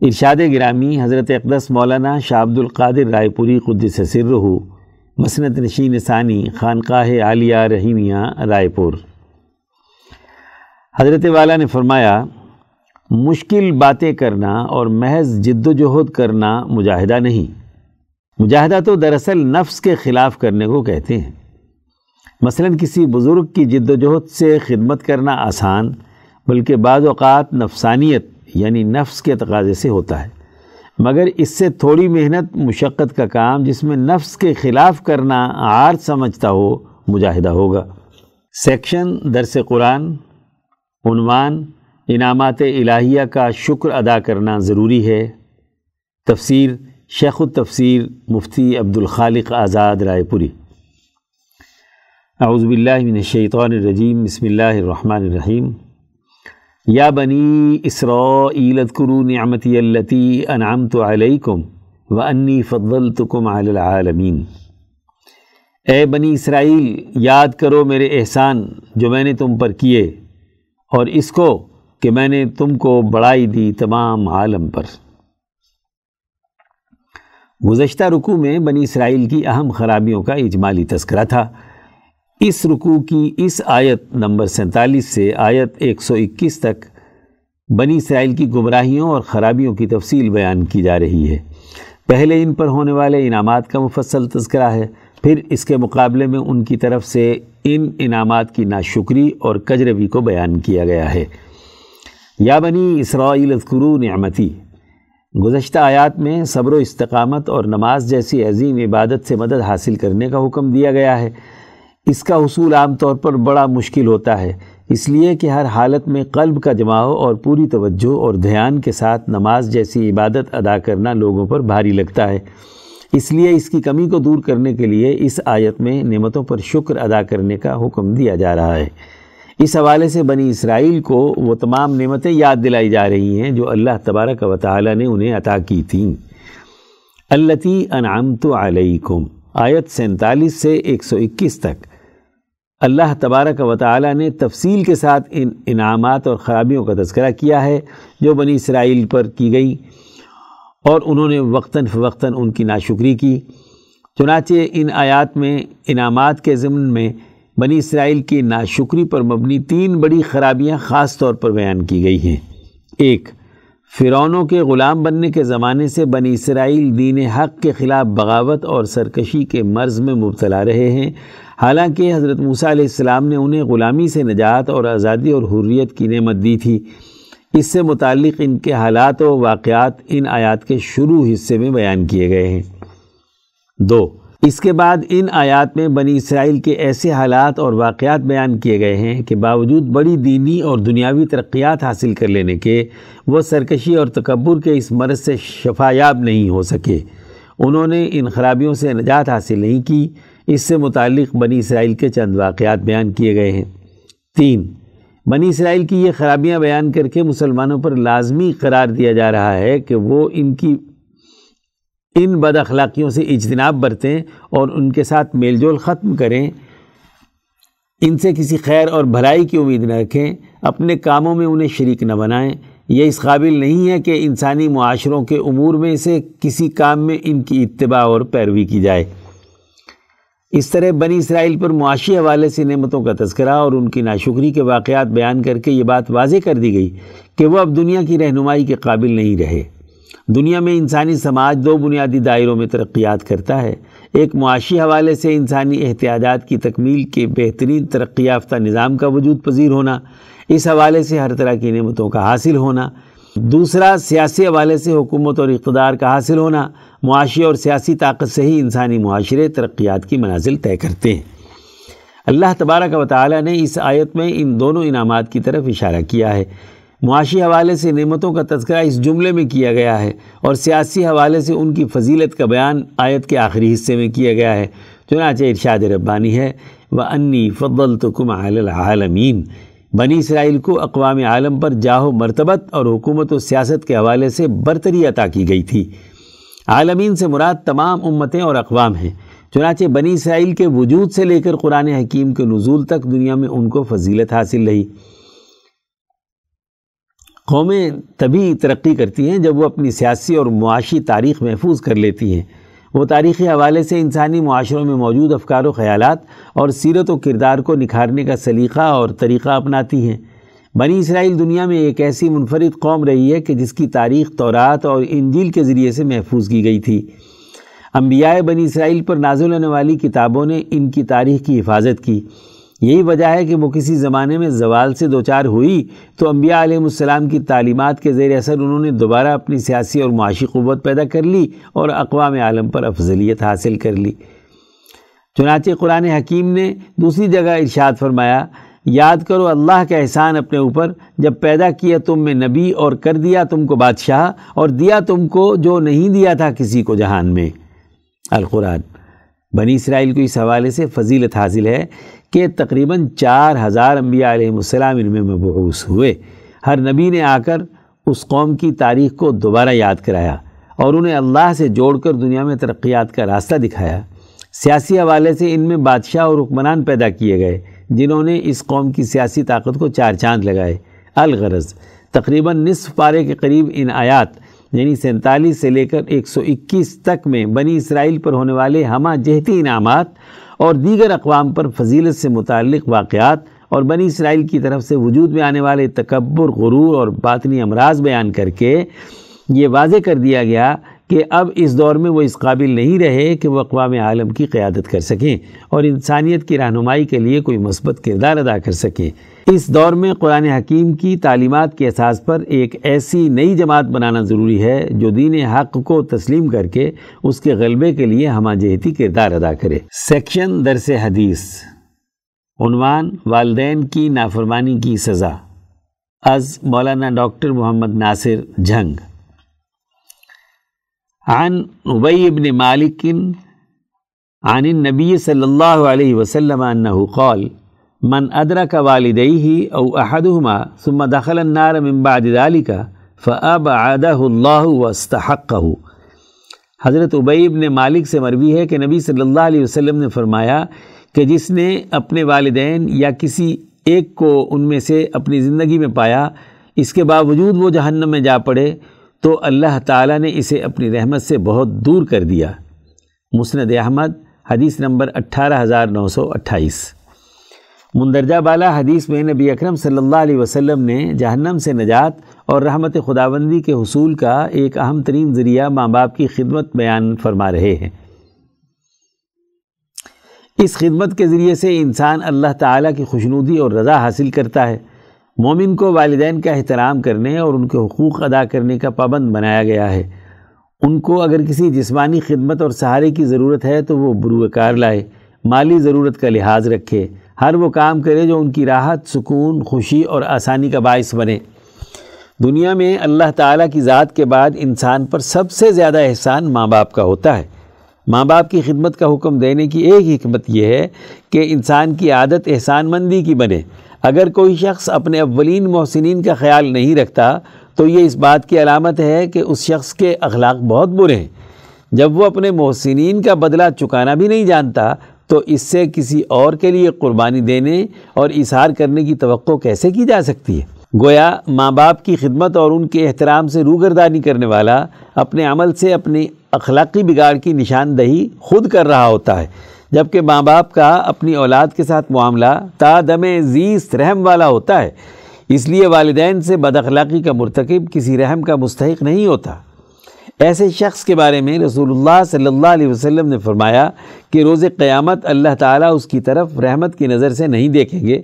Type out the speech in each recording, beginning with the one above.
ارشاد گرامی حضرت اقدس مولانا شاہ عبد القادر رائے پوری قدس سر مسنت نشین ثانی، خانقاہ عالیہ رحیمیہ، رائے پور۔ حضرت والا نے فرمایا، مشکل باتیں کرنا اور محض جد و جہد کرنا مجاہدہ نہیں۔ مجاہدہ تو دراصل نفس کے خلاف کرنے کو کہتے ہیں۔ مثلا کسی بزرگ کی جد و جہد سے خدمت کرنا آسان، بلکہ بعض اوقات نفسانیت یعنی نفس کے تقاضے سے ہوتا ہے۔ مگر اس سے تھوڑی محنت، مشقت کا کام جس میں نفس کے خلاف کرنا عار سمجھتا ہو، مجاہدہ ہوگا۔ سیکشن، درس قرآن، عنوان، انعامات الہیہ کا شکر ادا کرنا ضروری ہے۔ تفسیر، شیخ التفسیر مفتی عبد الخالق آزاد رائے پوری۔ اعوذ باللہ من الشیطان الرجیم، بسم اللہ الرحمن الرحیم۔ یا بنی اسرائیل اذکروا نعمتی اللتی انعمت علیکم وانی فضلتکم علی العالمین۔ اے بنی اسرائیل، یاد کرو میرے احسان جو میں نے تم پر کیے اور اس کو کہ میں نے تم کو بڑائی دی تمام عالم پر۔ گزشتہ رکوع میں بنی اسرائیل کی اہم خرابیوں کا اجمالی تذکرہ تھا۔ اس رکوع کی اس آیت نمبر سینتالیس سے آیت ایک سو اکیس تک بنی اسرائیل کی گمراہیوں اور خرابیوں کی تفصیل بیان کی جا رہی ہے۔ پہلے ان پر ہونے والے انعامات کا مفصل تذکرہ ہے، پھر اس کے مقابلے میں ان کی طرف سے ان انعامات کی ناشکری اور کجروی کو بیان کیا گیا ہے۔ یا بنی اسرائیل اذکرو نعمتی۔ گزشتہ آیات میں صبر و استقامت اور نماز جیسی عظیم عبادت سے مدد حاصل کرنے کا حکم دیا گیا ہے۔ اس کا حصول عام طور پر بڑا مشکل ہوتا ہے۔ اس لیے کہ ہر حالت میں قلب کا جماؤ اور پوری توجہ اور دھیان کے ساتھ نماز جیسی عبادت ادا کرنا لوگوں پر بھاری لگتا ہے۔ اس لیے اس کی کمی کو دور کرنے کے لیے اس آیت میں نعمتوں پر شکر ادا کرنے کا حکم دیا جا رہا ہے۔ اس حوالے سے بنی اسرائیل کو وہ تمام نعمتیں یاد دلائی جا رہی ہیں جو اللہ تبارک و تعالی نے انہیں عطا کی تھیں۔ التی انعمت علیکم، آیت سینتالیس سے ایک سو اکیس تک۔ اللہ تبارک و تعالی نے تفصیل کے ساتھ ان انعامات اور خرابیوں کا تذکرہ کیا ہے جو بنی اسرائیل پر کی گئی اور انہوں نے وقتاً فوقتاً ان کی ناشکری کی۔ چنانچہ ان آیات میں، انعامات کے ضمن میں بنی اسرائیل کی ناشکری پر مبنی تین بڑی خرابیاں خاص طور پر بیان کی گئی ہیں۔ ایک، فرعونوں کے غلام بننے کے زمانے سے بنی اسرائیل دین حق کے خلاف بغاوت اور سرکشی کے مرض میں مبتلا رہے ہیں۔ حالانکہ حضرت موسیٰ علیہ السلام نے انہیں غلامی سے نجات اور آزادی اور حریت کی نعمت دی تھی۔ اس سے متعلق ان کے حالات و واقعات ان آیات کے شروع حصے میں بیان کیے گئے ہیں۔ دو، اس کے بعد ان آیات میں بنی اسرائیل کے ایسے حالات اور واقعات بیان کیے گئے ہیں کہ باوجود بڑی دینی اور دنیاوی ترقیات حاصل کر لینے کے، وہ سرکشی اور تکبر کے اس مرض سے شفایاب نہیں ہو سکے۔ انہوں نے ان خرابیوں سے نجات حاصل نہیں کی۔ اس سے متعلق بنی اسرائیل کے چند واقعات بیان کیے گئے ہیں۔ تین، بنی اسرائیل کی یہ خرابیاں بیان کر کے مسلمانوں پر لازمی قرار دیا جا رہا ہے کہ وہ ان کی، ان بد اخلاقیوں سے اجتناب برتیں اور ان کے ساتھ میل جول ختم کریں۔ ان سے کسی خیر اور بھلائی کی امید نہ رکھیں، اپنے کاموں میں انہیں شریک نہ بنائیں۔ یہ اس قابل نہیں ہے کہ انسانی معاشروں کے امور میں سے کسی کام میں ان کی اتباع اور پیروی کی جائے۔ اس طرح بنی اسرائیل پر معاشی حوالے سے نعمتوں کا تذکرہ اور ان کی ناشکری کے واقعات بیان کر کے یہ بات واضح کر دی گئی کہ وہ اب دنیا کی رہنمائی کے قابل نہیں رہے۔ دنیا میں انسانی سماج دو بنیادی دائروں میں ترقیات کرتا ہے۔ ایک معاشی حوالے سے انسانی احتیاجات کی تکمیل کے بہترین ترقی یافتہ نظام کا وجود پذیر ہونا، اس حوالے سے ہر طرح کی نعمتوں کا حاصل ہونا دوسرا، سیاسی حوالے سے حکومت اور اقتدار کا حاصل ہونا۔ معاشی اور سیاسی طاقت سے ہی انسانی معاشرے ترقیات کی منازل طے کرتے ہیں۔ اللہ تبارک و تعالی نے اس آیت میں ان دونوں انعامات کی طرف اشارہ کیا ہے۔ معاشی حوالے سے نعمتوں کا تذکرہ اس جملے میں کیا گیا ہے اور سیاسی حوالے سے ان کی فضیلت کا بیان آیت کے آخری حصے میں کیا گیا ہے۔ چنانچہ ارشاد ربانی ہے وہ انی فضل تو کم العالمین بنی اسرائیل کو اقوام عالم پر جاہو مرتبت اور حکومت و سیاست کے حوالے سے برتری عطا کی گئی تھی۔ عالمین سے مراد تمام امتیں اور اقوام ہیں۔ چنانچہ بنی اسرائیل کے وجود سے لے کر قرآن حکیم کے نزول تک دنیا میں ان کو فضیلت حاصل رہی۔ قومیں تبھی ترقی کرتی ہیں جب وہ اپنی سیاسی اور معاشی تاریخ محفوظ کر لیتی ہیں۔ وہ تاریخی حوالے سے انسانی معاشروں میں موجود افکار و خیالات اور سیرت و کردار کو نکھارنے کا سلیقہ اور طریقہ اپناتی ہیں۔ بنی اسرائیل دنیا میں ایک ایسی منفرد قوم رہی ہے کہ جس کی تاریخ تورات اور انجیل کے ذریعے سے محفوظ کی گئی تھی۔ انبیاء بنی اسرائیل پر نازل ہونے والی کتابوں نے ان کی تاریخ کی حفاظت کی۔ یہی وجہ ہے کہ وہ کسی زمانے میں زوال سے دوچار ہوئی تو انبیاء علیہ السلام کی تعلیمات کے زیر اثر انہوں نے دوبارہ اپنی سیاسی اور معاشی قوت پیدا کر لی اور اقوام عالم پر افضلیت حاصل کر لی۔ چنانچہ قرآن حکیم نے دوسری جگہ ارشاد فرمایا، یاد کرو اللہ کا احسان اپنے اوپر، جب پیدا کیا تم میں نبی اور کر دیا تم کو بادشاہ اور دیا تم کو جو نہیں دیا تھا کسی کو جہان میں۔ القرآن۔ بنی اسرائیل کو اس حوالے سے فضیلت حاصل ہے کہ تقریباً چار ہزار انبیاء علیہ السلام ان میں مبعوث ہوئے۔ ہر نبی نے آ کر اس قوم کی تاریخ کو دوبارہ یاد کرایا اور انہیں اللہ سے جوڑ کر دنیا میں ترقیات کا راستہ دکھایا۔ سیاسی حوالے سے ان میں بادشاہ اور حکمران پیدا کیے گئے، جنہوں نے اس قوم کی سیاسی طاقت کو چار چاند لگائے۔ الغرض تقریباً نصف پارے کے قریب ان آیات یعنی سینتالیس سے لے کر ایک سو اکیس تک میں بنی اسرائیل پر ہونے والے ہمہ جہتی انعامات اور دیگر اقوام پر فضیلت سے متعلق واقعات اور بنی اسرائیل کی طرف سے وجود میں آنے والے تکبر، غرور اور باطنی امراض بیان کر کے یہ واضح کر دیا گیا کہ اب اس دور میں وہ اس قابل نہیں رہے کہ وہ اقوام عالم کی قیادت کر سکیں اور انسانیت کی رہنمائی کے لیے کوئی مثبت کردار ادا کر سکیں۔ اس دور میں قرآن حکیم کی تعلیمات کے اساس پر ایک ایسی نئی جماعت بنانا ضروری ہے جو دین حق کو تسلیم کر کے اس کے غلبے کے لیے ہمہ جہتی کردار ادا کرے۔ سیکشن درس حدیث۔ عنوان والدین کی نافرمانی کی سزا۔ از مولانا ڈاکٹر محمد ناصر جھنگ۔ عن ابی بن مالک عن النبی صلی اللہ علیہ وسلم انه قال من ادرک والدیہ او احدهما ثم دخل النار من بعد ذلك فابعده اللہ واستحقه. حضرت عبی بن مالک سے مروی ہے کہ نبی صلی اللہ علیہ وسلم نے فرمایا کہ جس نے اپنے والدین یا کسی ایک کو ان میں سے اپنی زندگی میں پایا، اس کے باوجود وہ جہنم میں جا پڑے، تو اللہ تعالیٰ نے اسے اپنی رحمت سے بہت دور کر دیا۔ مسند احمد، حدیث نمبر اٹھارہ ہزار نو سو اٹھائیس۔ مندرجہ بالا حدیث میں نبی اکرم صلی اللہ علیہ وسلم نے جہنم سے نجات اور رحمت خداوندی کے حصول کا ایک اہم ترین ذریعہ ماں باپ کی خدمت بیان فرما رہے ہیں۔ اس خدمت کے ذریعے سے انسان اللہ تعالیٰ کی خوشنودی اور رضا حاصل کرتا ہے۔ مومن کو والدین کا احترام کرنے اور ان کے حقوق ادا کرنے کا پابند بنایا گیا ہے۔ ان کو اگر کسی جسمانی خدمت اور سہارے کی ضرورت ہے تو وہ بروکار لائے، مالی ضرورت کا لحاظ رکھے۔ ہر وہ کام کرے جو ان کی راحت، سکون، خوشی اور آسانی کا باعث بنے۔ دنیا میں اللہ تعالیٰ کی ذات کے بعد انسان پر سب سے زیادہ احسان ماں باپ کا ہوتا ہے۔ ماں باپ کی خدمت کا حکم دینے کی ایک حکمت یہ ہے کہ انسان کی عادت احسان مندی کی بنے۔ اگر کوئی شخص اپنے اولین محسنین کا خیال نہیں رکھتا تو یہ اس بات کی علامت ہے کہ اس شخص کے اخلاق بہت برے ہیں۔ جب وہ اپنے محسنین کا بدلہ چکانا بھی نہیں جانتا تو اس سے کسی اور کے لیے قربانی دینے اور اظہار کرنے کی توقع کیسے کی جا سکتی ہے؟ گویا ماں باپ کی خدمت اور ان کے احترام سے روگردانی کرنے والا اپنے عمل سے اپنی اخلاقی بگاڑ کی نشاندہی خود کر رہا ہوتا ہے، جبکہ ماں باپ کا اپنی اولاد کے ساتھ معاملہ تا دم زیست رحم والا ہوتا ہے۔ اس لیے والدین سے بد اخلاقی کا مرتکب کسی رحم کا مستحق نہیں ہوتا۔ ایسے شخص کے بارے میں رسول اللہ صلی اللہ علیہ وسلم نے فرمایا کہ روز قیامت اللہ تعالیٰ اس کی طرف رحمت کی نظر سے نہیں دیکھیں گے،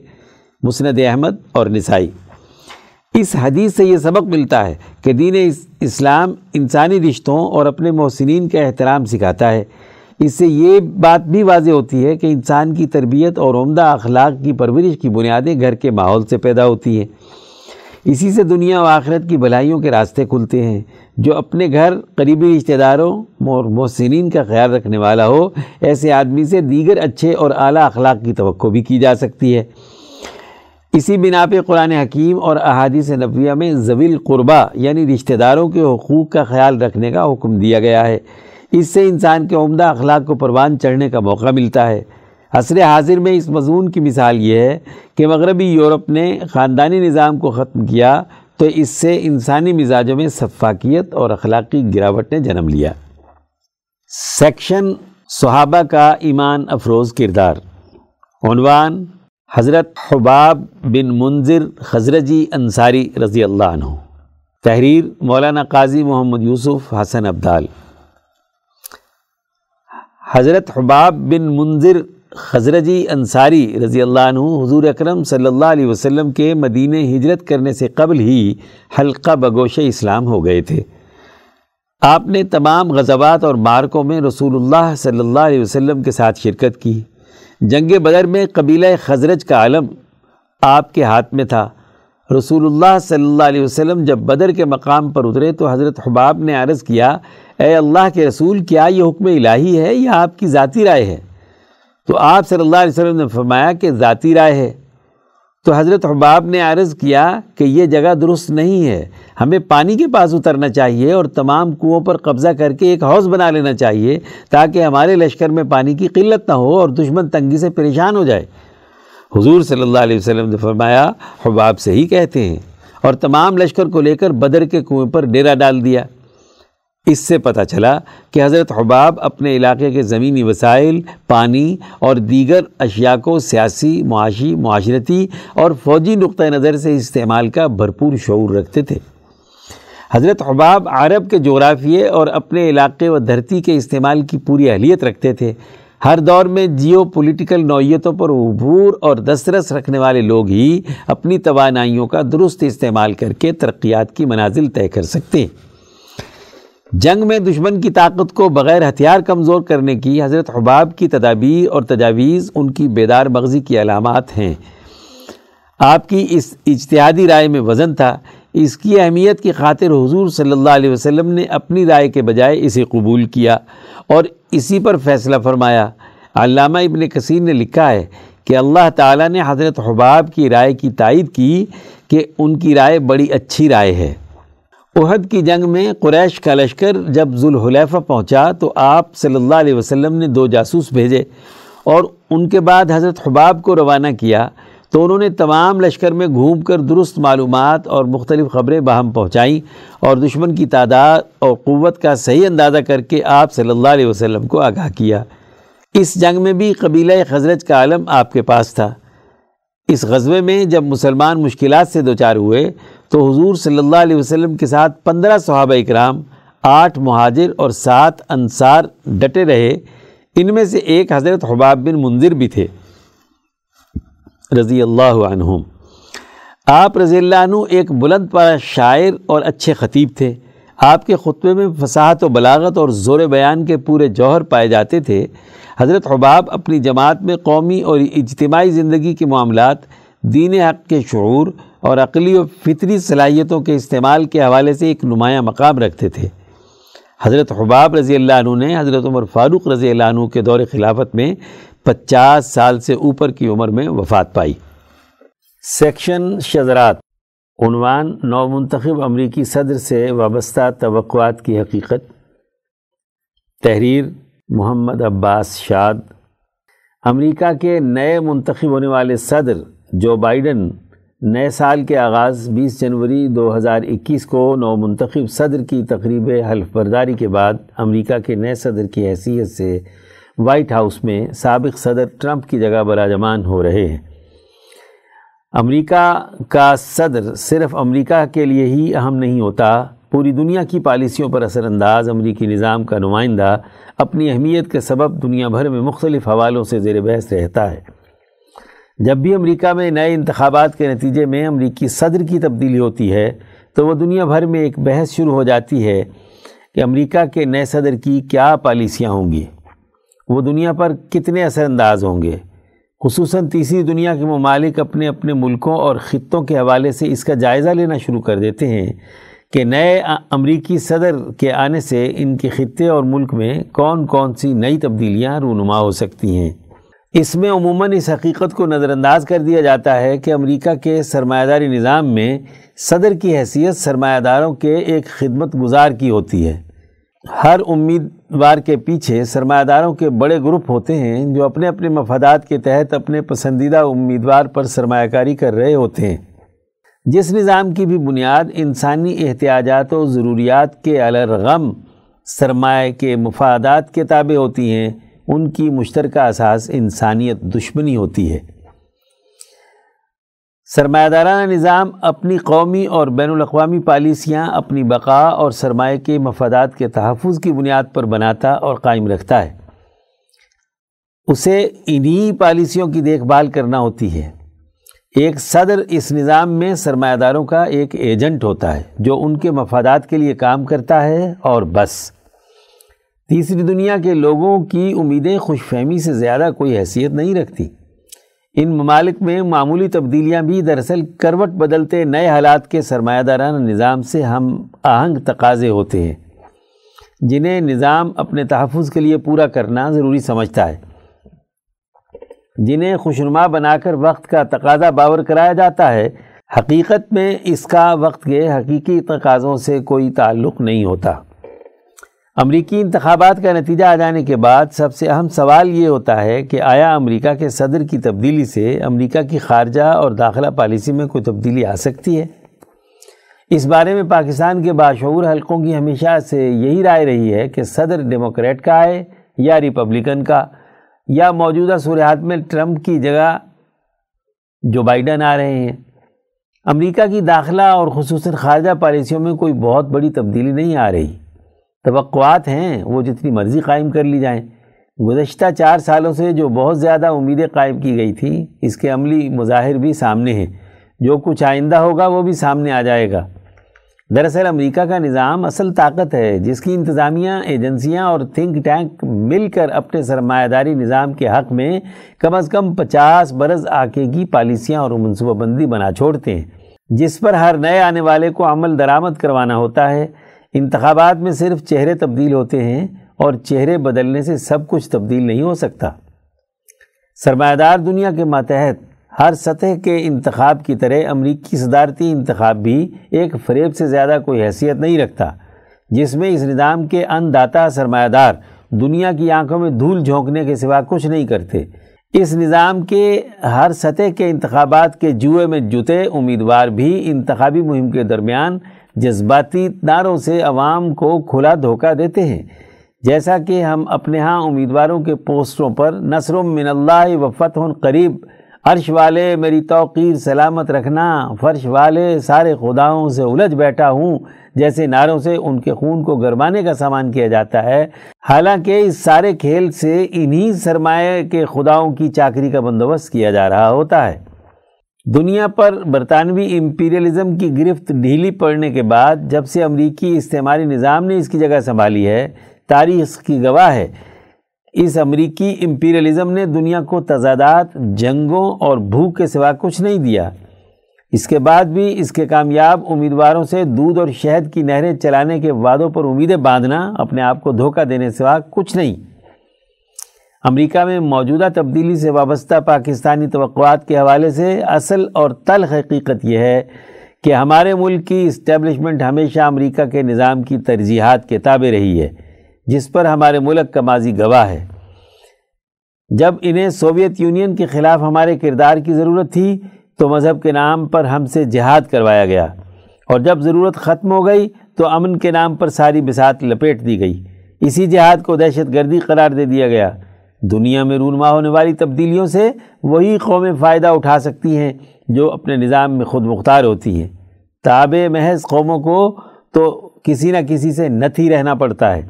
مسند احمد اور نسائی۔ اس حدیث سے یہ سبق ملتا ہے کہ دین اسلام انسانی رشتوں اور اپنے محسنین کا احترام سکھاتا ہے۔ اس سے یہ بات بھی واضح ہوتی ہے کہ انسان کی تربیت اور عمدہ اخلاق کی پرورش کی بنیادیں گھر کے ماحول سے پیدا ہوتی ہیں۔ اسی سے دنیا و آخرت کی بھلائیوں کے راستے کھلتے ہیں۔ جو اپنے گھر، قریبی رشتہ داروں اور محسنین کا خیال رکھنے والا ہو، ایسے آدمی سے دیگر اچھے اور اعلیٰ اخلاق کی توقع بھی کی جا سکتی ہے۔ اسی بنا پہ قرآن حکیم اور احادیث نبویہ میں زویل قربہ یعنی رشتہ داروں کے حقوق کا خیال رکھنے کا حکم دیا گیا ہے۔ اس سے انسان کے عمدہ اخلاق کو پروان چڑھنے کا موقع ملتا ہے۔ عصر حاضر میں اس مضمون کی مثال یہ ہے کہ مغربی یورپ نے خاندانی نظام کو ختم کیا تو اس سے انسانی مزاجوں میں صفاقیت اور اخلاقی گراوٹ نے جنم لیا۔ سیکشن صحابہ کا ایمان افروز کردار۔ عنوان حضرت حباب بن منظر خزرجی انصاری رضی اللہ عنہ۔ تحریر مولانا قاضی محمد یوسف حسن عبدال حضرت حباب بن منظر خزرجی انصاری رضی اللہ عنہ حضور اکرم صلی اللہ علیہ وسلم کے مدینہ ہجرت کرنے سے قبل ہی حلقہ بگوش اسلام ہو گئے تھے۔ آپ نے تمام غزوات اور مارکوں میں رسول اللہ صلی اللہ علیہ وسلم کے ساتھ شرکت کی۔ جنگ بدر میں قبیلہ خزرج کا علم آپ کے ہاتھ میں تھا۔ رسول اللہ صلی اللہ علیہ وسلم جب بدر کے مقام پر اترے تو حضرت حباب نے عرض کیا، اے اللہ کے رسول، کیا یہ حکم الہی ہے یا آپ کی ذاتی رائے ہے؟ تو آپ صلی اللہ علیہ وسلم نے فرمایا کہ ذاتی رائے ہے۔ تو حضرت حباب نے عرض کیا کہ یہ جگہ درست نہیں ہے۔ ہمیں پانی کے پاس اترنا چاہیے اور تمام کنوؤں پر قبضہ کر کے ایک حوض بنا لینا چاہیے تاکہ ہمارے لشکر میں پانی کی قلت نہ ہو اور دشمن تنگی سے پریشان ہو جائے۔ حضور صلی اللہ علیہ وسلم نے فرمایا، حباب سے ہی کہتے ہیں۔ اور تمام لشکر کو لے کر بدر کے کنویں پر ڈیرا ڈال دیا۔ اس سے پتہ چلا کہ حضرت حباب اپنے علاقے کے زمینی وسائل، پانی اور دیگر اشیاء کو سیاسی، معاشی، معاشرتی اور فوجی نقطۂ نظر سے استعمال کا بھرپور شعور رکھتے تھے۔ حضرت حباب عرب کے جغرافیے اور اپنے علاقے و دھرتی کے استعمال کی پوری اہلیت رکھتے تھے۔ ہر دور میں جیو پولیٹیکل نوعیتوں پر عبور اور دسترس رکھنے والے لوگ ہی اپنی توانائیوں کا درست استعمال کر کے ترقیات کی منازل طے کر سکتے۔ ہیں جنگ میں دشمن کی طاقت کو بغیر ہتھیار کمزور کرنے کی حضرت حباب کی تدابیر اور تجاویز ان کی بیدار مغزی کی علامات ہیں۔ آپ کی اس اجتہادی رائے میں وزن تھا۔ اس کی اہمیت کی خاطر حضور صلی اللہ علیہ وسلم نے اپنی رائے کے بجائے اسے قبول کیا اور اسی پر فیصلہ فرمایا۔ علامہ ابن کثیر نے لکھا ہے کہ اللہ تعالیٰ نے حضرت حباب کی رائے کی تائید کی کہ ان کی رائے بڑی اچھی رائے ہے۔ احد کی جنگ میں قریش کا لشکر جب ذوالحلیفہ پہنچا تو آپ صلی اللہ علیہ وسلم نے دو جاسوس بھیجے اور ان کے بعد حضرت حباب کو روانہ کیا تو انہوں نے تمام لشکر میں گھوم کر درست معلومات اور مختلف خبریں باہم پہنچائیں اور دشمن کی تعداد اور قوت کا صحیح اندازہ کر کے آپ صلی اللہ علیہ وسلم کو آگاہ کیا۔ اس جنگ میں بھی قبیلہ خزرج کا عالم آپ کے پاس تھا۔ اس غزوے میں جب مسلمان مشکلات سے دوچار ہوئے تو حضور صلی اللہ علیہ وسلم کے ساتھ پندرہ صحابہ اکرام، آٹھ مہاجر اور سات انصار ڈٹے رہے۔ ان میں سے ایک حضرت حباب بن منظر بھی تھے۔ رضی اللہ عنہم۔ آپ رضی اللہ عنہ ایک بلند پارا شاعر اور اچھے خطیب تھے۔ آپ کے خطبے میں فصاحت و بلاغت اور زور بیان کے پورے جوہر پائے جاتے تھے۔ حضرت حباب اپنی جماعت میں قومی اور اجتماعی زندگی کے معاملات، دین حق کے شعور اور عقلی و فطری صلاحیتوں کے استعمال کے حوالے سے ایک نمایاں مقام رکھتے تھے۔ حضرت حباب رضی اللہ عنہ نے حضرت عمر فاروق رضی اللہ عنہ کے دور خلافت میں پچاس سال سے اوپر کی عمر میں وفات پائی۔ سیکشن شذرات، عنوان نو منتخب امریکی صدر سے وابستہ توقعات کی حقیقت۔ تحریر، محمد عباس شاد۔ امریکہ کے نئے منتخب ہونے والے صدر جو بائیڈن نئے سال کے آغاز بیس جنوری دو ہزار اکیس کو نو منتخب صدر کی تقریب حلف برداری کے بعد امریکہ کے نئے صدر کی حیثیت سے وائٹ ہاؤس میں سابق صدر ٹرمپ کی جگہ براجمان ہو رہے ہیں۔ امریکہ کا صدر صرف امریکہ کے لیے ہی اہم نہیں ہوتا، پوری دنیا کی پالیسیوں پر اثر انداز امریکی نظام کا نمائندہ اپنی اہمیت کے سبب دنیا بھر میں مختلف حوالوں سے زیر بحث رہتا ہے۔ جب بھی امریکہ میں نئے انتخابات کے نتیجے میں امریکی صدر کی تبدیلی ہوتی ہے، تو وہ دنیا بھر میں ایک بحث شروع ہو جاتی ہے کہ امریکہ کے نئے صدر کی کیا پالیسیاں ہوں گی۔ وہ دنیا پر کتنے اثر انداز ہوں گے۔ خصوصاً تیسری دنیا کے ممالک اپنے اپنے ملکوں اور خطوں کے حوالے سے اس کا جائزہ لینا شروع کر دیتے ہیں کہ نئے امریکی صدر کے آنے سے ان کے خطے اور ملک میں کون کون سی نئی تبدیلیاں رونما ہو سکتی ہیں۔ اس میں عموماً اس حقیقت کو نظر انداز کر دیا جاتا ہے کہ امریکہ کے سرمایہ داری نظام میں صدر کی حیثیت سرمایہ داروں کے ایک خدمت گزار کی ہوتی ہے۔ ہر امیدوار کے پیچھے سرمایہ داروں کے بڑے گروپ ہوتے ہیں جو اپنے اپنے مفادات کے تحت اپنے پسندیدہ امیدوار پر سرمایہ کاری کر رہے ہوتے ہیں۔ جس نظام کی بھی بنیاد انسانی احتیاجات و ضروریات کے الرغم سرمایہ کے مفادات کے تابع ہوتی ہیں ان کی مشترکہ اساس انسانیت دشمنی ہوتی ہے۔ سرمایہ دارانہ نظام اپنی قومی اور بین الاقوامی پالیسیاں اپنی بقا اور سرمایہ کے مفادات کے تحفظ کی بنیاد پر بناتا اور قائم رکھتا ہے۔ اسے انہی پالیسیوں کی دیکھ بھال کرنا ہوتی ہے۔ ایک صدر اس نظام میں سرمایہ داروں کا ایک ایجنٹ ہوتا ہے جو ان کے مفادات کے لیے کام کرتا ہے اور بس۔ تیسری دنیا کے لوگوں کی امیدیں خوش فہمی سے زیادہ کوئی حیثیت نہیں رکھتی۔ ان ممالک میں معمولی تبدیلیاں بھی دراصل کروٹ بدلتے نئے حالات کے سرمایہ دارانہ نظام سے ہم آہنگ تقاضے ہوتے ہیں، جنہیں نظام اپنے تحفظ کے لیے پورا کرنا ضروری سمجھتا ہے۔ جنہیں خوشنما بنا کر وقت کا تقاضا باور کرایا جاتا ہے، حقیقت میں اس کا وقت کے حقیقی تقاضوں سے کوئی تعلق نہیں ہوتا۔ امریکی انتخابات کا نتیجہ آ جانے کے بعد سب سے اہم سوال یہ ہوتا ہے کہ آیا امریکہ کے صدر کی تبدیلی سے امریکہ کی خارجہ اور داخلہ پالیسی میں کوئی تبدیلی آ سکتی ہے؟ اس بارے میں پاکستان کے باشعور حلقوں کی ہمیشہ سے یہی رائے رہی ہے کہ صدر ڈیموکریٹ کا آئے یا ریپبلکن کا، یا موجودہ صورحات میں ٹرمپ کی جگہ جو بائیڈن آ رہے ہیں۔ امریکہ کی داخلہ اور خصوصاً خارجہ پالیسیوں میں کوئی بہت بڑی تبدیلی نہیں آ رہی۔ توقعات ہیں، وہ جتنی مرضی قائم کر لی جائیں۔ گزشتہ چار سالوں سے جو بہت زیادہ امیدیں قائم کی گئی تھیں، اس کے عملی مظاہر بھی سامنے ہیں۔ جو کچھ آئندہ ہوگا، وہ بھی سامنے آ جائے گا۔ دراصل، امریکہ کا نظام اصل طاقت ہے، جس کی انتظامیہ، ایجنسیاں اور تھنک ٹینک مل کر اپنے سرمایہ داری نظام کے حق میں کم از کم پچاس برس آکے کی پالیسیاں اور منصوبہ بندی بنا چھوڑتے ہیں۔ جس پر ہر نئے آنے والے کو عمل درآمد کروانا ہوتا ہے۔ انتخابات میں صرف چہرے تبدیل ہوتے ہیں اور چہرے بدلنے سے سب کچھ تبدیل نہیں ہو سکتا۔ سرمایہ دار دنیا کے ماتحت، ہر سطح کے انتخاب کی طرح امریکی صدارتی انتخاب بھی ایک فریب سے زیادہ کوئی حیثیت نہیں رکھتا، جس میں اس نظام کے ان داتا سرمایہ دار دنیا کی آنکھوں میں دھول جھونکنے کے سوا کچھ نہیں کرتے۔ اس نظام کے ہر سطح کے انتخابات کے جوئے میں جتے امیدوار بھی انتخابی مہم کے درمیان جذباتی نعروں سے عوام کو کھلا دھوکہ دیتے ہیں۔ جیسا کہ ہم اپنے ہاں امیدواروں کے پوسٹروں پر نصر من اللہ و فتح قریب، عرش والے میری توقیر سلامت رکھنا، فرش والے سارے خداؤں سے الجھ بیٹھا ہوں، جیسے نعروں سے ان کے خون کو گرمانے کا سامان کیا جاتا ہے۔ حالانکہ اس سارے کھیل سے انہی سرمایہ کے خداؤں کی چاکری کا بندوبست کیا جا رہا ہوتا ہے۔ دنیا پر برطانوی امپیریلزم کی گرفت ڈھیلی پڑنے کے بعد جب سے امریکی استعماری نظام نے اس کی جگہ سنبھالی ہے، تاریخ کی گواہ ہے۔ اس امریکی امپیریلزم نے دنیا کو تضادات، جنگوں اور بھوک کے سوا کچھ نہیں دیا۔ اس کے بعد بھی اس کے کامیاب امیدواروں سے دودھ اور شہد کی نہریں چلانے کے وعدوں پر امیدیں باندھنا اپنے آپ کو دھوکہ دینے سوا کچھ نہیں۔ امریکہ میں موجودہ تبدیلی سے وابستہ پاکستانی توقعات کے حوالے سے اصل اور تلخ حقیقت یہ ہے کہ ہمارے ملک کی اسٹیبلشمنٹ ہمیشہ امریکہ کے نظام کی ترجیحات کے تابع رہی ہے، جس پر ہمارے ملک کا ماضی گواہ ہے۔ جب انہیں سوویت یونین کے خلاف ہمارے کردار کی ضرورت تھی، تو مذہب کے نام پر ہم سے جہاد کروایا گیا۔ اور جب ضرورت ختم ہو گئی، تو امن کے نام پر ساری بسات لپیٹ دی گئی۔ اسی جہاد کو دہشت گردی قرار دے دیا گیا۔ دنیا میں رونما ہونے والی تبدیلیوں سے وہی قومیں فائدہ اٹھا سکتی ہیں جو اپنے نظام میں خود مختار ہوتی ہیں۔ تابع محض قوموں کو تو کسی نہ کسی سے نتھی رہنا پڑتا ہے۔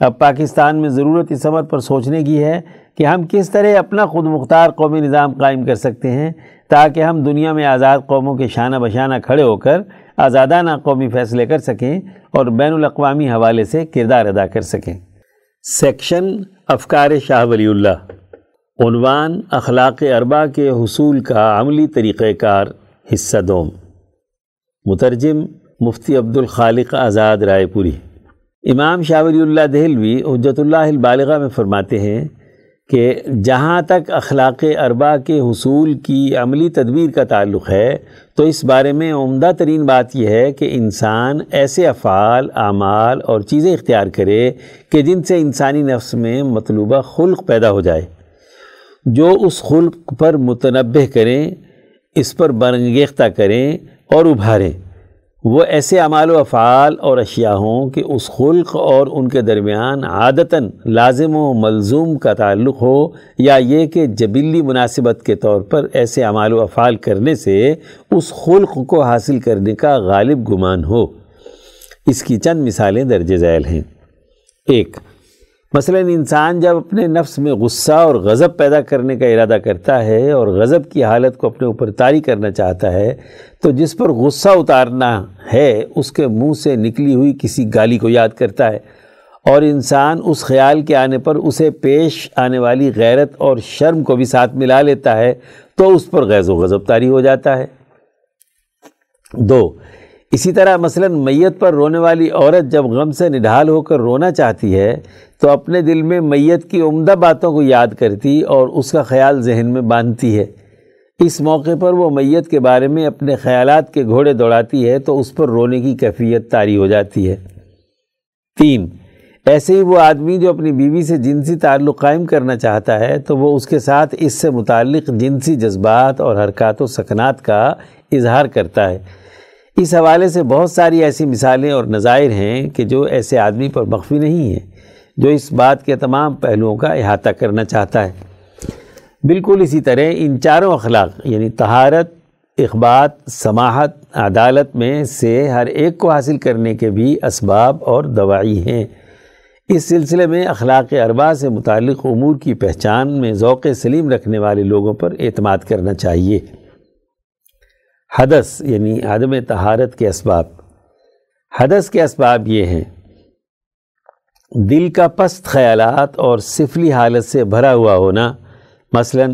اب پاکستان میں ضرورت اس عمر پر سوچنے کی ہے کہ ہم کس طرح اپنا خود مختار قومی نظام قائم کر سکتے ہیں تاکہ ہم دنیا میں آزاد قوموں کے شانہ بشانہ کھڑے ہو کر آزادانہ قومی فیصلے کر سکیں اور بین الاقوامی حوالے سے کردار ادا کر سکیں۔ سیکشن افکار شاہ ولی اللہ۔ عنوان اخلاق اربا کے حصول کا عملی طریقہ کار، حصہ دوم۔ مترجم مفتی عبد الخالق آزاد رائے پوری۔ امام شاہ ولی اللہ دہلوی حجت اللہ البالغہ میں فرماتے ہیں کہ جہاں تک اخلاق اربا کے حصول کی عملی تدبیر کا تعلق ہے، تو اس بارے میں عمدہ ترین بات یہ ہے کہ انسان ایسے افعال، اعمال اور چیزیں اختیار کرے کہ جن سے انسانی نفس میں مطلوبہ خلق پیدا ہو جائے۔ جو اس خلق پر متنبع کریں، اس پر برنگیختہ کریں اور ابھاریں۔ وہ ایسے اعمال و افعال اور اشیاء ہوں کہ اس خلق اور ان کے درمیان عادتاً لازم و ملزوم کا تعلق ہو، یا یہ کہ جبلی مناسبت کے طور پر ایسے اعمال و افعال کرنے سے اس خلق کو حاصل کرنے کا غالب گمان ہو۔ اس کی چند مثالیں درج ذیل ہیں۔ ایک مثلا انسان جب اپنے نفس میں غصہ اور غضب پیدا کرنے کا ارادہ کرتا ہے اور غضب کی حالت کو اپنے اوپر طاری کرنا چاہتا ہے، تو جس پر غصہ اتارنا ہے، اس کے منہ سے نکلی ہوئی کسی گالی کو یاد کرتا ہے۔ اور انسان اس خیال کے آنے پر اسے پیش آنے والی غیرت اور شرم کو بھی ساتھ ملا لیتا ہے، تو اس پر غیظ و غضب طاری ہو جاتا ہے۔ دو اسی طرح مثلا میت پر رونے والی عورت جب غم سے نڈھال ہو کر رونا چاہتی ہے تو اپنے دل میں میت کی عمدہ باتوں کو یاد کرتی اور اس کا خیال ذہن میں باندھتی ہے۔ اس موقع پر وہ میت کے بارے میں اپنے خیالات کے گھوڑے دوڑاتی ہے تو اس پر رونے کی کیفیت طاری ہو جاتی ہے۔ تین، ایسے ہی وہ آدمی جو اپنی بیوی سے جنسی تعلق قائم کرنا چاہتا ہے تو وہ اس کے ساتھ اس سے متعلق جنسی جذبات اور حرکات و سکنات کا اظہار کرتا ہے۔ اس حوالے سے بہت ساری ایسی مثالیں اور نظائر ہیں کہ جو ایسے آدمی پر مخفی نہیں ہیں، جو اس بات کے تمام پہلوؤں کا احاطہ کرنا چاہتا ہے۔ بالکل اسی طرح ان چاروں اخلاق یعنی طہارت، اخبات، سماحت، عدالت میں سے ہر ایک کو حاصل کرنے کے بھی اسباب اور دوائی ہیں۔ اس سلسلے میں اخلاق اربا سے متعلق امور کی پہچان میں ذوق سلیم رکھنے والے لوگوں پر اعتماد کرنا چاہیے۔ حدث یعنی عدم طہارت کے اسباب۔ حدث کے اسباب یہ ہیں، دل کا پست خیالات اور سفلی حالت سے بھرا ہوا ہونا۔ مثلا،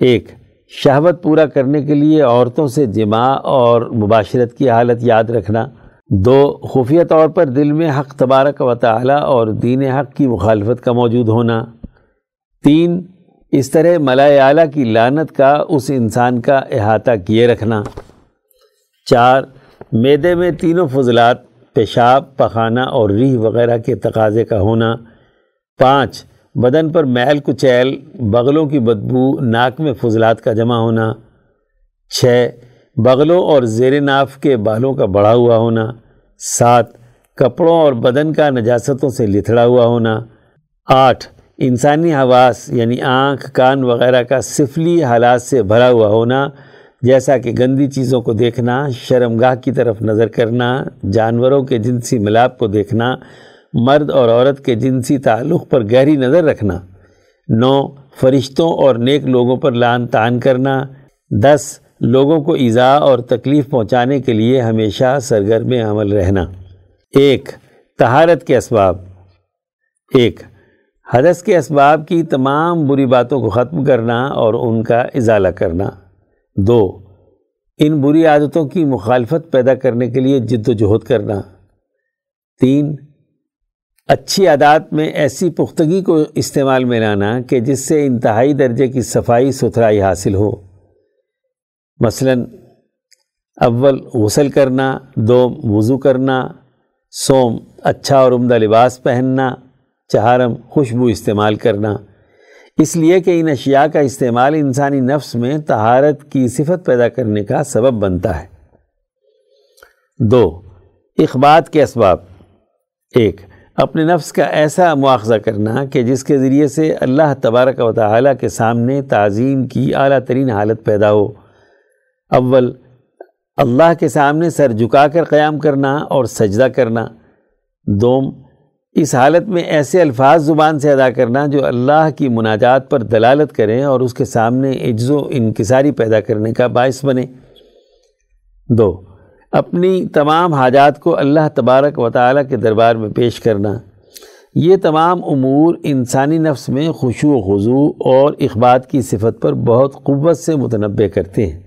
ایک، شہوت پورا کرنے کے لیے عورتوں سے جماع اور مباشرت کی حالت یاد رکھنا۔ دو، خفیہ طور پر دل میں حق تبارک و تعالی اور دین حق کی مخالفت کا موجود ہونا۔ تین اس طرح ملائے اعلیٰ کی لانت کا اس انسان کا احاطہ کیے رکھنا۔ چار، میدے میں تینوں فضلات، پیشاب، پخانہ اور ریح وغیرہ کے تقاضے کا ہونا۔ پانچ، بدن پر میل کچیل، بغلوں کی بدبو، ناک میں فضلات کا جمع ہونا۔ چھ، بغلوں اور زیر ناف کے بالوں کا بڑھا ہوا ہونا۔ سات، کپڑوں اور بدن کا نجاستوں سے لتھڑا ہوا ہونا۔ آٹھ انسانی حواس یعنی آنکھ، کان وغیرہ کا سفلی حالات سے بھرا ہوا ہونا، جیسا کہ گندی چیزوں کو دیکھنا، شرمگاہ کی طرف نظر کرنا، جانوروں کے جنسی ملاپ کو دیکھنا، مرد اور عورت کے جنسی تعلق پر گہری نظر رکھنا۔ نو، فرشتوں اور نیک لوگوں پر لان تان کرنا۔ دس، لوگوں کو ایزا اور تکلیف پہنچانے کے لیے ہمیشہ سرگرم عمل رہنا۔ ایک تہارت کے اسباب۔ ایک حدث کے اسباب کی تمام بری باتوں کو ختم کرنا اور ان کا ازالہ کرنا۔ دو، ان بری عادتوں کی مخالفت پیدا کرنے کے لیے جد و جہد کرنا۔ تین، اچھی عادات میں ایسی پختگی کو استعمال میں لانا کہ جس سے انتہائی درجے کی صفائی ستھرائی حاصل ہو۔ مثلا، اول، غسل کرنا، دوم، وضو کرنا، سوم اچھا اور عمدہ لباس پہننا۔ چہارم خوشبو استعمال کرنا۔ اس لیے کہ ان اشیاء کا استعمال انسانی نفس میں طہارت کی صفت پیدا کرنے کا سبب بنتا ہے۔ دو، اخبات کے اسباب۔ ایک، اپنے نفس کا ایسا مواخذہ کرنا کہ جس کے ذریعے سے اللہ تبارک و تعالیٰ کے سامنے تعظیم کی اعلیٰ ترین حالت پیدا ہو۔ اول، اللہ کے سامنے سر جھکا کر قیام کرنا اور سجدہ کرنا۔ دوم اس حالت میں ایسے الفاظ زبان سے ادا کرنا جو اللہ کی مناجات پر دلالت کریں اور اس کے سامنے عجز و انکساری پیدا کرنے کا باعث بنے۔ دو، اپنی تمام حاجات کو اللہ تبارک و تعالیٰ کے دربار میں پیش کرنا۔ یہ تمام امور انسانی نفس میں خوشو و خضو اور اخبات کی صفت پر بہت قوت سے متنبع کرتے ہیں۔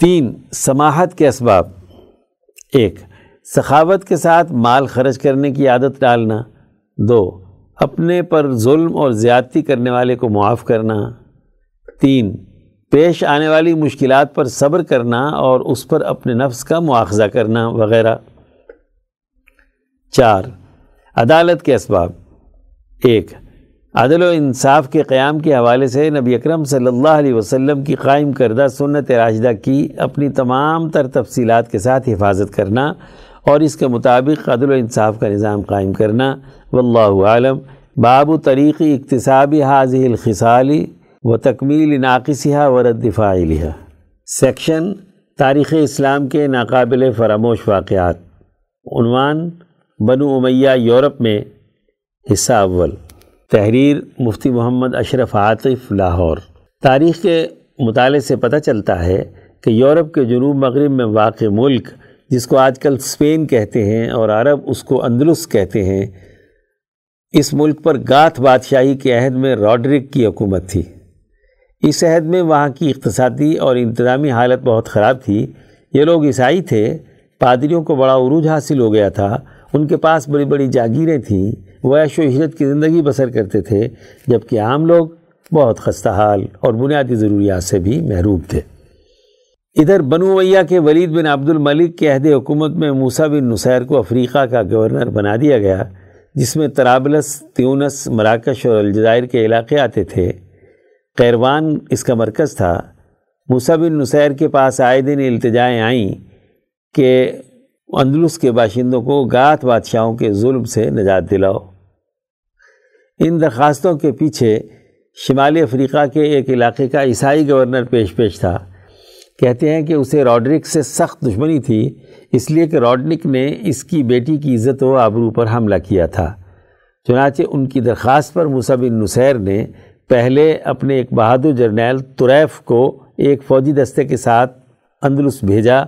تین، سماحت کے اسباب۔ ایک سخاوت کے ساتھ مال خرچ کرنے کی عادت ڈالنا، دو، اپنے پر ظلم اور زیادتی کرنے والے کو معاف کرنا، تین، پیش آنے والی مشکلات پر صبر کرنا اور اس پر اپنے نفس کا مواخذہ کرنا وغیرہ۔ چار، عدالت کے اسباب۔ ایک، عدل و انصاف کے قیام کے حوالے سے نبی اکرم صلی اللہ علیہ وسلم کی قائم کردہ سنت راشدہ کی اپنی تمام تر تفصیلات کے ساتھ حفاظت کرنا۔ اور اس کے مطابق عدل و انصاف کا نظام قائم کرنا، واللہ عالم باب و طریقی اقتصابی حاضح الخصالی و تکمیل ناقصہ و رد سیکشن تاریخ اسلام کے ناقابل فراموش واقعات۔ عنوان بنو امیہ یورپ میں حصہ اول۔ تحریر مفتی محمد اشرف عاطف، لاہور۔ تاریخ کے مطالعے سے پتہ چلتا ہے کہ یورپ کے جنوب مغرب میں واقع ملک جس کو آج کل اسپین کہتے ہیں اور عرب اس کو اندلس کہتے ہیں، اس ملک پر گاتھ بادشاہی کے عہد میں راڈرک کی حکومت تھی۔ اس عہد میں وہاں کی اقتصادی اور انتظامی حالت بہت خراب تھی۔ یہ لوگ عیسائی تھے، پادریوں کو بڑا عروج حاصل ہو گیا تھا۔ ان کے پاس بڑی بڑی جاگیریں تھیں۔ وہ عیش و عشرت کی زندگی بسر کرتے تھے، جبکہ عام لوگ بہت خستہ حال اور بنیادی ضروریات سے بھی محروب تھے۔ ادھر بنو ویا کے ولید بن عبد الملک کے عہد حکومت میں موسیٰ بن نصیر کو افریقہ کا گورنر بنا دیا گیا، جس میں ترابلس تیونس، مراکش اور الجزائر کے علاقے آتے تھے۔ قیروان اس کا مرکز تھا۔ موسیٰ بن نصیر کے پاس آئے دن التجائیں آئیں کہ اندلس کے باشندوں کو گاتھ بادشاہوں کے ظلم سے نجات دلاؤ۔ ان درخواستوں کے پیچھے شمالی افریقہ کے ایک علاقے کا عیسائی گورنر پیش پیش تھا۔ کہتے ہیں کہ اسے راڈرک سے سخت دشمنی تھی، اس لیے کہ راڈنک نے اس کی بیٹی کی عزت و آبرو پر حملہ کیا تھا۔ چنانچہ ان کی درخواست پر بن نصیر نے پہلے اپنے ایک بہادر جرنیل طریف کو ایک فوجی دستے کے ساتھ اندلس بھیجا۔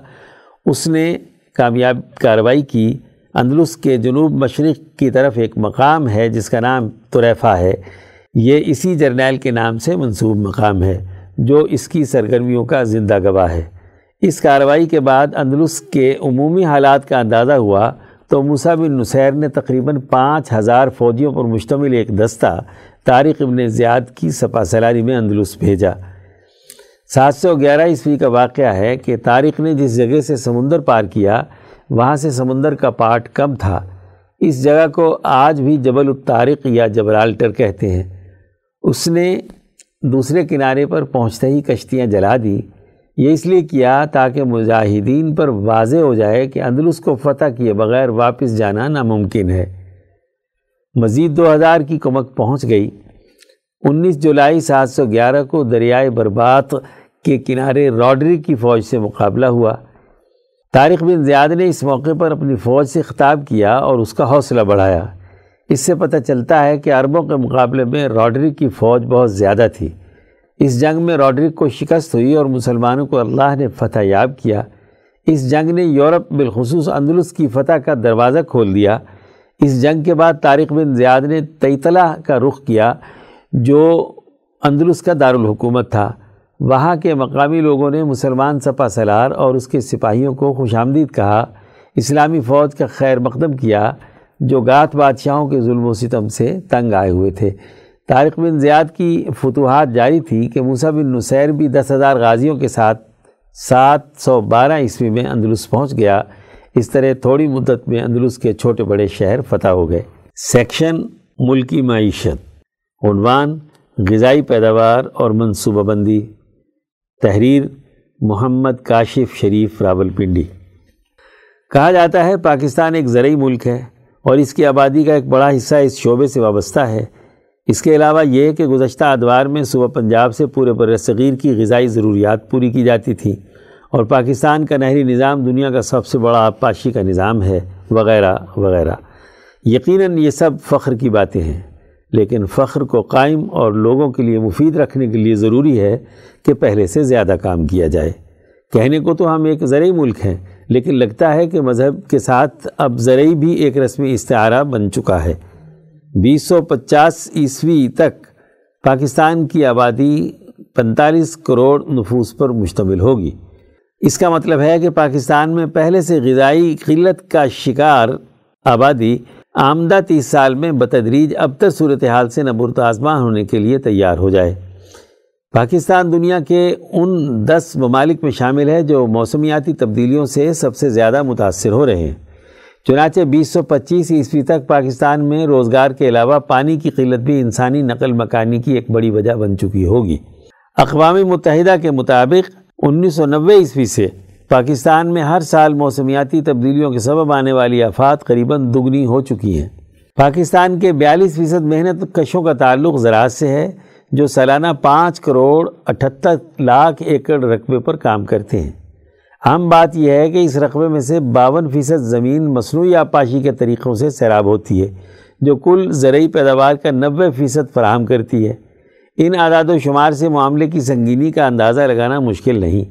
اس نے کامیاب کارروائی کی۔ اندلس کے جنوب مشرق کی طرف ایک مقام ہے جس کا نام طریفہ ہے۔ یہ اسی جرنیل کے نام سے منصوب مقام ہے۔ جو اس کی سرگرمیوں کا زندہ گواہ ہے۔ اس کارروائی کے بعد اندلس کے عمومی حالات کا اندازہ ہوا تو موسیٰ بن نصیر نے تقریباً پانچ ہزار فوجیوں پر مشتمل ایک دستہ طارق ابن زیاد کی سپا سلاری میں اندلس بھیجا۔ سات سو گیارہ عیسوی کا واقعہ ہے کہ طارق نے جس جگہ سے سمندر پار کیا، وہاں سے سمندر کا پارٹ کم تھا۔ اس جگہ کو آج بھی جبل الطارق یا جبرالٹر کہتے ہیں۔ اس نے دوسرے کنارے پر پہنچتے ہی کشتیاں جلا دی۔ یہ اس لیے کیا تاکہ مجاہدین پر واضح ہو جائے کہ اندلس کو فتح کیے بغیر واپس جانا ناممکن ہے۔ مزید دو ہزار کی کمک پہنچ گئی۔ انیس جولائی سات سو گیارہ کو دریائے بربات کے کنارے راڈری کی فوج سے مقابلہ ہوا۔ طارق بن زیاد نے اس موقع پر اپنی فوج سے خطاب کیا اور اس کا حوصلہ بڑھایا۔ اس سے پتہ چلتا ہے کہ عربوں کے مقابلے میں راڈرک کی فوج بہت زیادہ تھی۔ اس جنگ میں راڈرک کو شکست ہوئی اور مسلمانوں کو اللہ نے فتح یاب کیا۔ اس جنگ نے یورپ بالخصوص اندلس کی فتح کا دروازہ کھول دیا۔ اس جنگ کے بعد طارق بن زیاد نے تیطلہ کا رخ کیا، جو اندلس کا دارالحکومت تھا۔ وہاں کے مقامی لوگوں نے مسلمان سپا سلار اور اس کے سپاہیوں کو خوش آمدید کہا، اسلامی فوج کا خیر مقدم کیا۔ جو گات بادشاہوں کے ظلم و ستم سے تنگ آئے ہوئے تھے۔ طارق بن زیاد کی فتوحات جاری تھی کہ موسیٰ بن نصیر بھی دس ہزار غازیوں کے ساتھ سات سو بارہ عیسوی میں اندلس پہنچ گیا۔ اس طرح تھوڑی مدت میں اندلس کے چھوٹے بڑے شہر فتح ہو گئے۔ سیکشن ملکی معیشت، عنوان غذائی پیداوار اور منصوبہ بندی۔ تحریر محمد کاشف شریف راول پنڈی کہا جاتا ہے پاکستان ایک زرعی ملک ہے۔ اور اس کی آبادی کا ایک بڑا حصہ اس شعبے سے وابستہ ہے۔ اس کے علاوہ یہ کہ گزشتہ ادوار میں صوبہ پنجاب سے پورے بر صغیر کی غذائی ضروریات پوری کی جاتی تھیں اور پاکستان کا نہری نظام دنیا کا سب سے بڑا آبپاشی کا نظام ہے، وغیرہ وغیرہ۔ یقیناً یہ سب فخر کی باتیں ہیں، لیکن فخر کو قائم اور لوگوں کے لیے مفید رکھنے کے لیے ضروری ہے کہ پہلے سے زیادہ کام کیا جائے۔ کہنے کو تو ہم ایک زرعی ملک ہیں لیکن لگتا ہے کہ مذہب کے ساتھ اب زرعی بھی ایک رسمی استعارہ بن چکا ہے۔ بیس سو پچاس عیسوی تک پاکستان کی آبادی پنتالیس کروڑ نفوس پر مشتمل ہوگی۔ اس کا مطلب ہے کہ پاکستان میں پہلے سے غذائی قلت کا شکار آبادی آمدہ تیس سال میں بتدریج اب تک صورتحال سے نبرت آزمان ہونے کے لیے تیار ہو جائے۔ پاکستان دنیا کے ان دس ممالک میں شامل ہے جو موسمیاتی تبدیلیوں سے سب سے زیادہ متاثر ہو رہے ہیں۔ چنانچہ بیس سو پچیس عیسوی تک پاکستان میں روزگار کے علاوہ پانی کی قلت بھی انسانی نقل مکانی کی ایک بڑی وجہ بن چکی ہوگی۔ اقوام متحدہ کے مطابق انیس سو نوے عیسوی سے پاکستان میں ہر سال موسمیاتی تبدیلیوں کے سبب آنے والی آفات قریباً دگنی ہو چکی ہیں۔ پاکستان کے بیالیس فیصد محنت کشوں کا تعلق زراعت سے ہے۔ جو سالانہ پانچ کروڑ اٹھتر لاکھ ایکڑ رقبے پر کام کرتے ہیں۔ اہم بات یہ ہے کہ اس رقبے میں سے باون فیصد زمین مصنوعی آبپاشی کے طریقوں سے سیراب ہوتی ہے، جو کل زرعی پیداوار کا نوے فیصد فراہم کرتی ہے۔ ان اعداد و شمار سے معاملے کی سنگینی کا اندازہ لگانا مشکل نہیں۔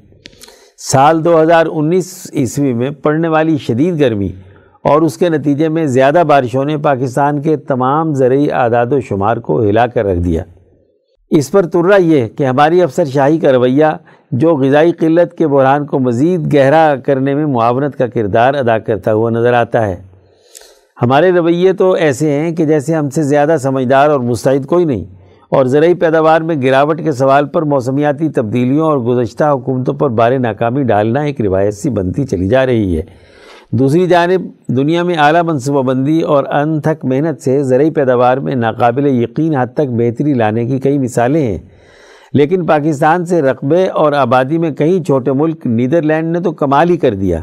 سال دو ہزار انیس عیسوی میں پڑنے والی شدید گرمی اور اس کے نتیجے میں زیادہ بارشوں نے پاکستان کے تمام زرعی اعداد و شمار کو ہلا کر رکھ دیا۔ اس پر ترہ یہ کہ ہماری افسر شاہی کا رویہ جو غذائی قلت کے بحران کو مزید گہرا کرنے میں معاونت کا کردار ادا کرتا ہوا نظر آتا ہے۔ ہمارے رویے تو ایسے ہیں کہ جیسے ہم سے زیادہ سمجھدار اور مستعد کوئی نہیں، اور زرعی پیداوار میں گراوٹ کے سوال پر موسمیاتی تبدیلیوں اور گزشتہ حکومتوں پر بار ناکامی ڈالنا ایک روایت سی بنتی چلی جا رہی ہے۔ دوسری جانب، دنیا میں اعلیٰ منصوبہ بندی اور انتھک محنت سے زرعی پیداوار میں ناقابل یقین حد تک بہتری لانے کی کئی مثالیں ہیں۔ لیکن پاکستان سے رقبے اور آبادی میں کئی چھوٹے ملک نیدرلینڈ نے تو کمال ہی کر دیا۔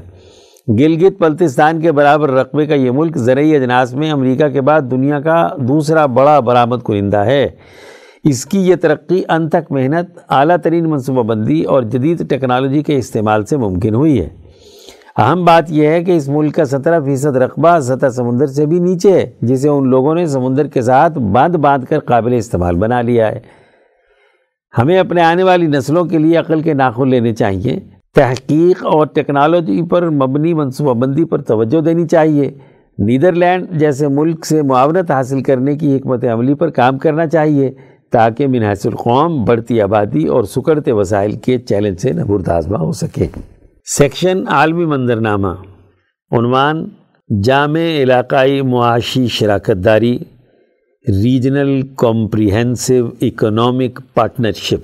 گلگت بلتستان کے برابر رقبے کا یہ ملک زرعی اجناس میں امریکہ کے بعد دنیا کا دوسرا بڑا برآمد کنندہ ہے۔ اس کی یہ ترقی، انتھک محنت، اعلیٰ ترین منصوبہ بندی اور جدید ٹیکنالوجی کے استعمال سے ممکن ہوئی ہے۔ اہم بات یہ ہے کہ اس ملک کا سترہ فیصد رقبہ سطح سمندر سے بھی نیچے ہے، جسے ان لوگوں نے سمندر کے ساتھ باندھ باندھ کر قابل استعمال بنا لیا ہے۔ ہمیں اپنے آنے والی نسلوں کے لیے عقل کے ناخن لینے چاہیے۔ تحقیق اور ٹیکنالوجی پر مبنی منصوبہ بندی پر توجہ دینی چاہیے۔ نیدرلینڈ جیسے ملک سے معاونت حاصل کرنے کی حکمت عملی پر کام کرنا چاہیے، تاکہ منحص القوم بڑھتی آبادی اور سکڑتے وسائل کے چیلنج سے نبرد آزما ہو سکے۔ سیکشن عالمی منظرنامہ، عنوان جامع علاقائی معاشی شراکت داری ریجنل کمپریہنسو اکنامک پارٹنرشپ۔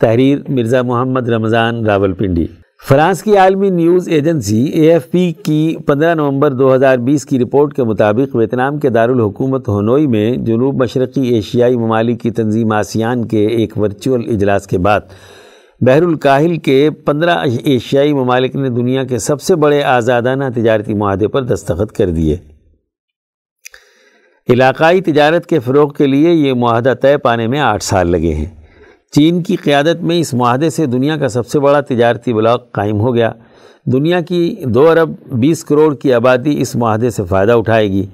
تحریر مرزا محمد رمضان راول پنڈی فرانس کی عالمی news agency A F P کی پندرہ نومبر دو ہزار بیس کی رپورٹ کے مطابق ویتنام کے دارالحکومت ہنوئی میں جنوب مشرقی ایشیائی ممالک کی تنظیم آسیان کے ایک ورچوئل اجلاس کے بعد بحر الکاہل کے پندرہ ایشیائی ممالک نے دنیا کے سب سے بڑے آزادانہ تجارتی معاہدے پر دستخط کر دیے۔ علاقائی تجارت کے فروغ کے لیے یہ معاہدہ طے پانے میں آٹھ سال لگے ہیں۔ چین کی قیادت میں اس معاہدے سے دنیا کا سب سے بڑا تجارتی بلاک قائم ہو گیا۔ دنیا کی دو ارب بیس کروڑ کی آبادی اس معاہدے سے فائدہ اٹھائے گی۔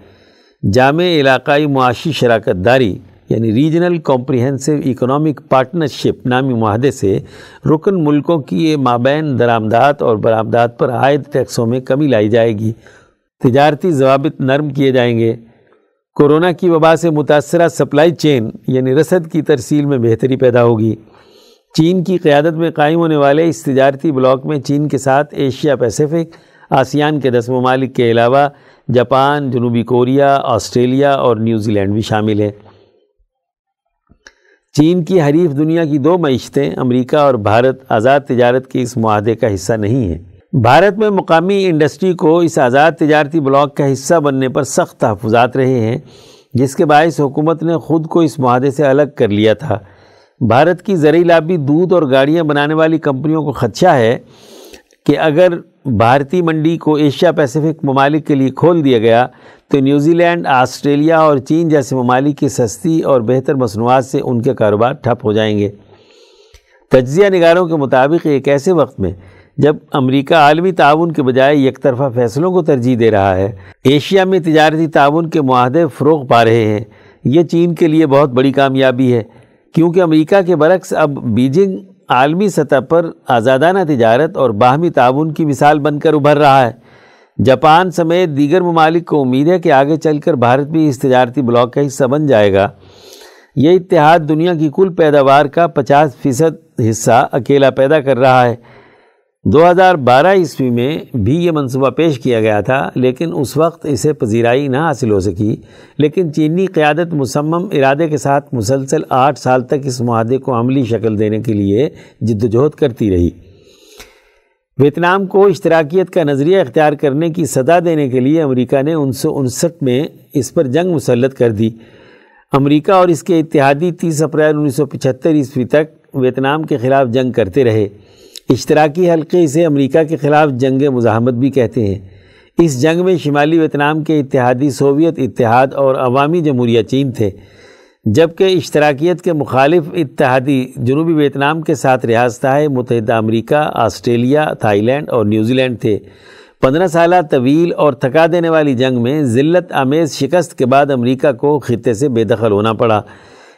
جامع علاقائی معاشی شراکت داری یعنی ریجنل کمپریہنسو اکنامک پارٹنرشپ نامی معاہدے سے رکن ملکوں کی یہ مابین درآمدات اور برآمدات پر عائد ٹیکسوں میں کمی لائی جائے گی۔ تجارتی ضوابط نرم کیے جائیں گے۔ کورونا کی وبا سے متاثرہ سپلائی چین یعنی رسد کی ترسیل میں بہتری پیدا ہوگی۔ چین کی قیادت میں قائم ہونے والے اس تجارتی بلاک میں چین کے ساتھ ایشیا پیسیفک آسیان کے دس ممالک کے علاوہ جاپان، جنوبی کوریا، آسٹریلیا اور نیوزی لینڈ بھی شامل ہیں۔ چین کی حریف دنیا کی دو معیشتیں، امریکہ اور بھارت آزاد تجارت کے اس معاہدے کا حصہ نہیں ہیں۔ بھارت میں مقامی انڈسٹری کو اس آزاد تجارتی بلاک کا حصہ بننے پر سخت تحفظات رہے ہیں، جس کے باعث حکومت نے خود کو اس معاہدے سے الگ کر لیا تھا۔ بھارت کی زرعی لابی دودھ اور گاڑیاں بنانے والی کمپنیوں کو خدشہ ہے کہ اگر بھارتی منڈی کو ایشیا پیسیفک ممالک کے لیے کھول دیا گیا تو نیوزی لینڈ، آسٹریلیا اور چین جیسے ممالک کی سستی اور بہتر مصنوعات سے ان کے کاروبار ٹھپ ہو جائیں گے۔ تجزیہ نگاروں کے مطابق ایک ایسے وقت میں جب امریکہ عالمی تعاون کے بجائے یک طرفہ فیصلوں کو ترجیح دے رہا ہے، ایشیا میں تجارتی تعاون کے معاہدے فروغ پا رہے ہیں۔ یہ چین کے لیے بہت بڑی کامیابی ہے، کیونکہ امریکہ کے برعکس اب بیجنگ عالمی سطح پر آزادانہ تجارت اور باہمی تعاون کی مثال بن کر ابھر رہا ہے۔ جاپان سمیت دیگر ممالک کو امید ہے کہ آگے چل کر بھارت بھی اس تجارتی بلاک کا حصہ بن جائے گا۔ یہ اتحاد دنیا کی کل پیداوار کا پچاس فیصد حصہ اکیلا پیدا کر رہا ہے۔ دو ہزار بارہ عیسوی میں بھی یہ منصوبہ پیش کیا گیا تھا، لیکن اس وقت اسے پذیرائی نہ حاصل ہو سکی۔ لیکن چینی قیادت مصمم ارادے کے ساتھ مسلسل آٹھ سال تک اس معاہدے کو عملی شکل دینے کے لیے جد وجہد کرتی رہی۔ ویتنام کو اشتراکیت کا نظریہ اختیار کرنے کی سزا دینے کے لیے امریکہ نے انیس سو انسٹھ میں اس پر جنگ مسلط کر دی۔ امریکہ اور اس کے اتحادی تیس اپریل انیس سو پچہتر عیسوی تک ویتنام کے خلاف جنگ کرتے رہے۔ اشتراکی حلقے اسے امریکہ کے خلاف جنگ مزاحمت بھی کہتے ہیں۔ اس جنگ میں شمالی ویتنام کے اتحادی سوویت اتحاد اور عوامی جمہوریہ چین تھے، جبکہ اشتراکیت کے مخالف اتحادی جنوبی ویتنام کے ساتھ ریاستہ متحدہ امریکہ، آسٹریلیا تھائی لینڈ اور نیوزی لینڈ تھے۔ پندرہ سالہ طویل اور تھکا دینے والی جنگ میں ذلت آمیز شکست کے بعد امریکہ کو خطے سے بے دخل ہونا پڑا۔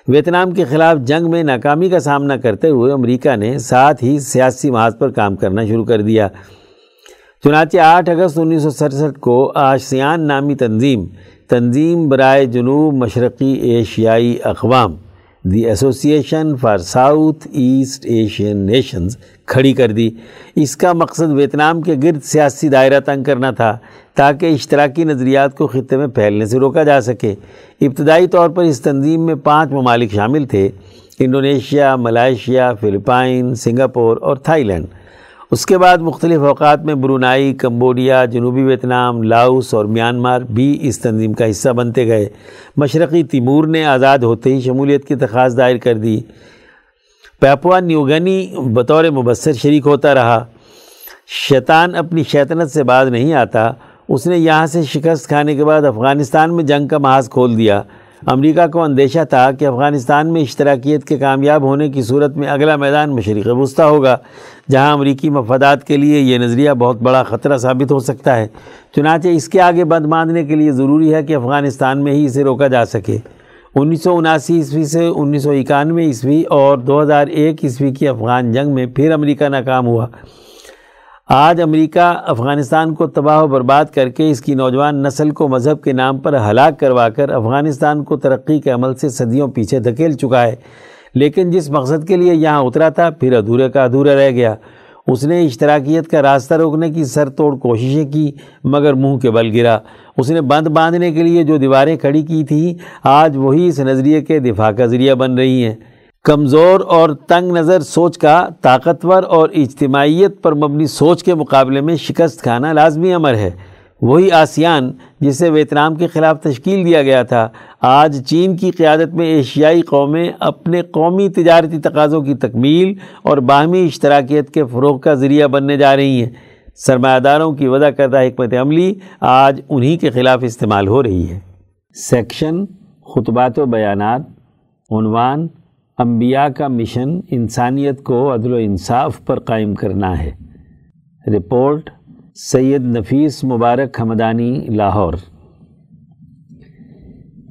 ویتنام کے خلاف جنگ میں ناکامی کا سامنا کرتے ہوئے امریکہ نے ساتھ ہی سیاسی محاذ پر کام کرنا شروع کر دیا۔ چنانچہ آٹھ اگست انیس سو سڑسٹھ کو آشیان نامی تنظیم تنظیم برائے جنوب مشرقی ایشیائی اقوام۔ The association for south east Asian nations کھڑی کر دی۔ اس کا مقصد ویتنام کے گرد سیاسی دائرہ تنگ کرنا تھا تاکہ اشتراکی نظریات کو خطے میں پھیلنے سے روکا جا سکے۔ ابتدائی طور پر اس تنظیم میں پانچ ممالک شامل تھے انڈونیشیا، ملائیشیا، فلپائن، سنگاپور اور تھائی لینڈ۔ اس کے بعد مختلف اوقات میں برونائی، کمبوڈیا، جنوبی ویتنام، لاؤس اور میانمار بھی اس تنظیم کا حصہ بنتے گئے۔ مشرقی تیمور نے آزاد ہوتے ہی شمولیت کی درخواست دائر کر دی۔ پیپوا نیوگنی بطور مبصر شریک ہوتا رہا۔ شیطان اپنی شیطنت سے باز نہیں آتا۔ اس نے یہاں سے شکست کھانے کے بعد افغانستان میں جنگ کا محاذ کھول دیا۔ امریکہ کو اندیشہ تھا کہ افغانستان میں اشتراکیت کے کامیاب ہونے کی صورت میں اگلا میدان مشرق وسطی ہوگا، جہاں امریکی مفادات کے لیے یہ نظریہ بہت بڑا خطرہ ثابت ہو سکتا ہے۔ چنانچہ اس کے آگے بند باندھنے کے لیے ضروری ہے کہ افغانستان میں ہی اسے روکا جا سکے۔ انیس سو اناسی عیسوی سے انیس سو اکانوے عیسوی اور دو ہزار ایک عیسوی کی افغان جنگ میں پھر امریکہ ناکام ہوا۔ آج امریکہ افغانستان کو تباہ و برباد کر کے اس کی نوجوان نسل کو مذہب کے نام پر ہلاک کروا کر افغانستان کو ترقی کے عمل سے صدیوں پیچھے دھکیل چکا ہے۔ لیکن جس مقصد کے لیے یہاں اترا تھا، پھر ادھورے کا ادھورا رہ گیا۔ اس نے اشتراکیت کا راستہ روکنے کی سر توڑ کوششیں کی، مگر منہ کے بل گرا۔ اس نے بند باندھنے کے لیے جو دیواریں کھڑی کی تھیں، آج وہی اس نظریے کے دفاع کا ذریعہ بن رہی ہیں۔ کمزور اور تنگ نظر سوچ کا طاقتور اور اجتماعیت پر مبنی سوچ کے مقابلے میں شکست کھانا لازمی امر ہے۔ وہی آسیان جسے ویتنام کے خلاف تشکیل دیا گیا تھا۔ آج چین کی قیادت میں ایشیائی قومیں اپنے قومی تجارتی تقاضوں کی تکمیل اور باہمی اشتراکیت کے فروغ کا ذریعہ بننے جا رہی ہیں۔ سرمایہ داروں کی وضع کردہ حکمت عملی آج انہی کے خلاف استعمال ہو رہی ہے۔ سیکشن، خطبات و بیانات، عنوان انبیاء کا مشن انسانیت کو عدل و انصاف پر قائم کرنا ہے۔ رپورٹ سید نفیس مبارک حمدانی لاہور۔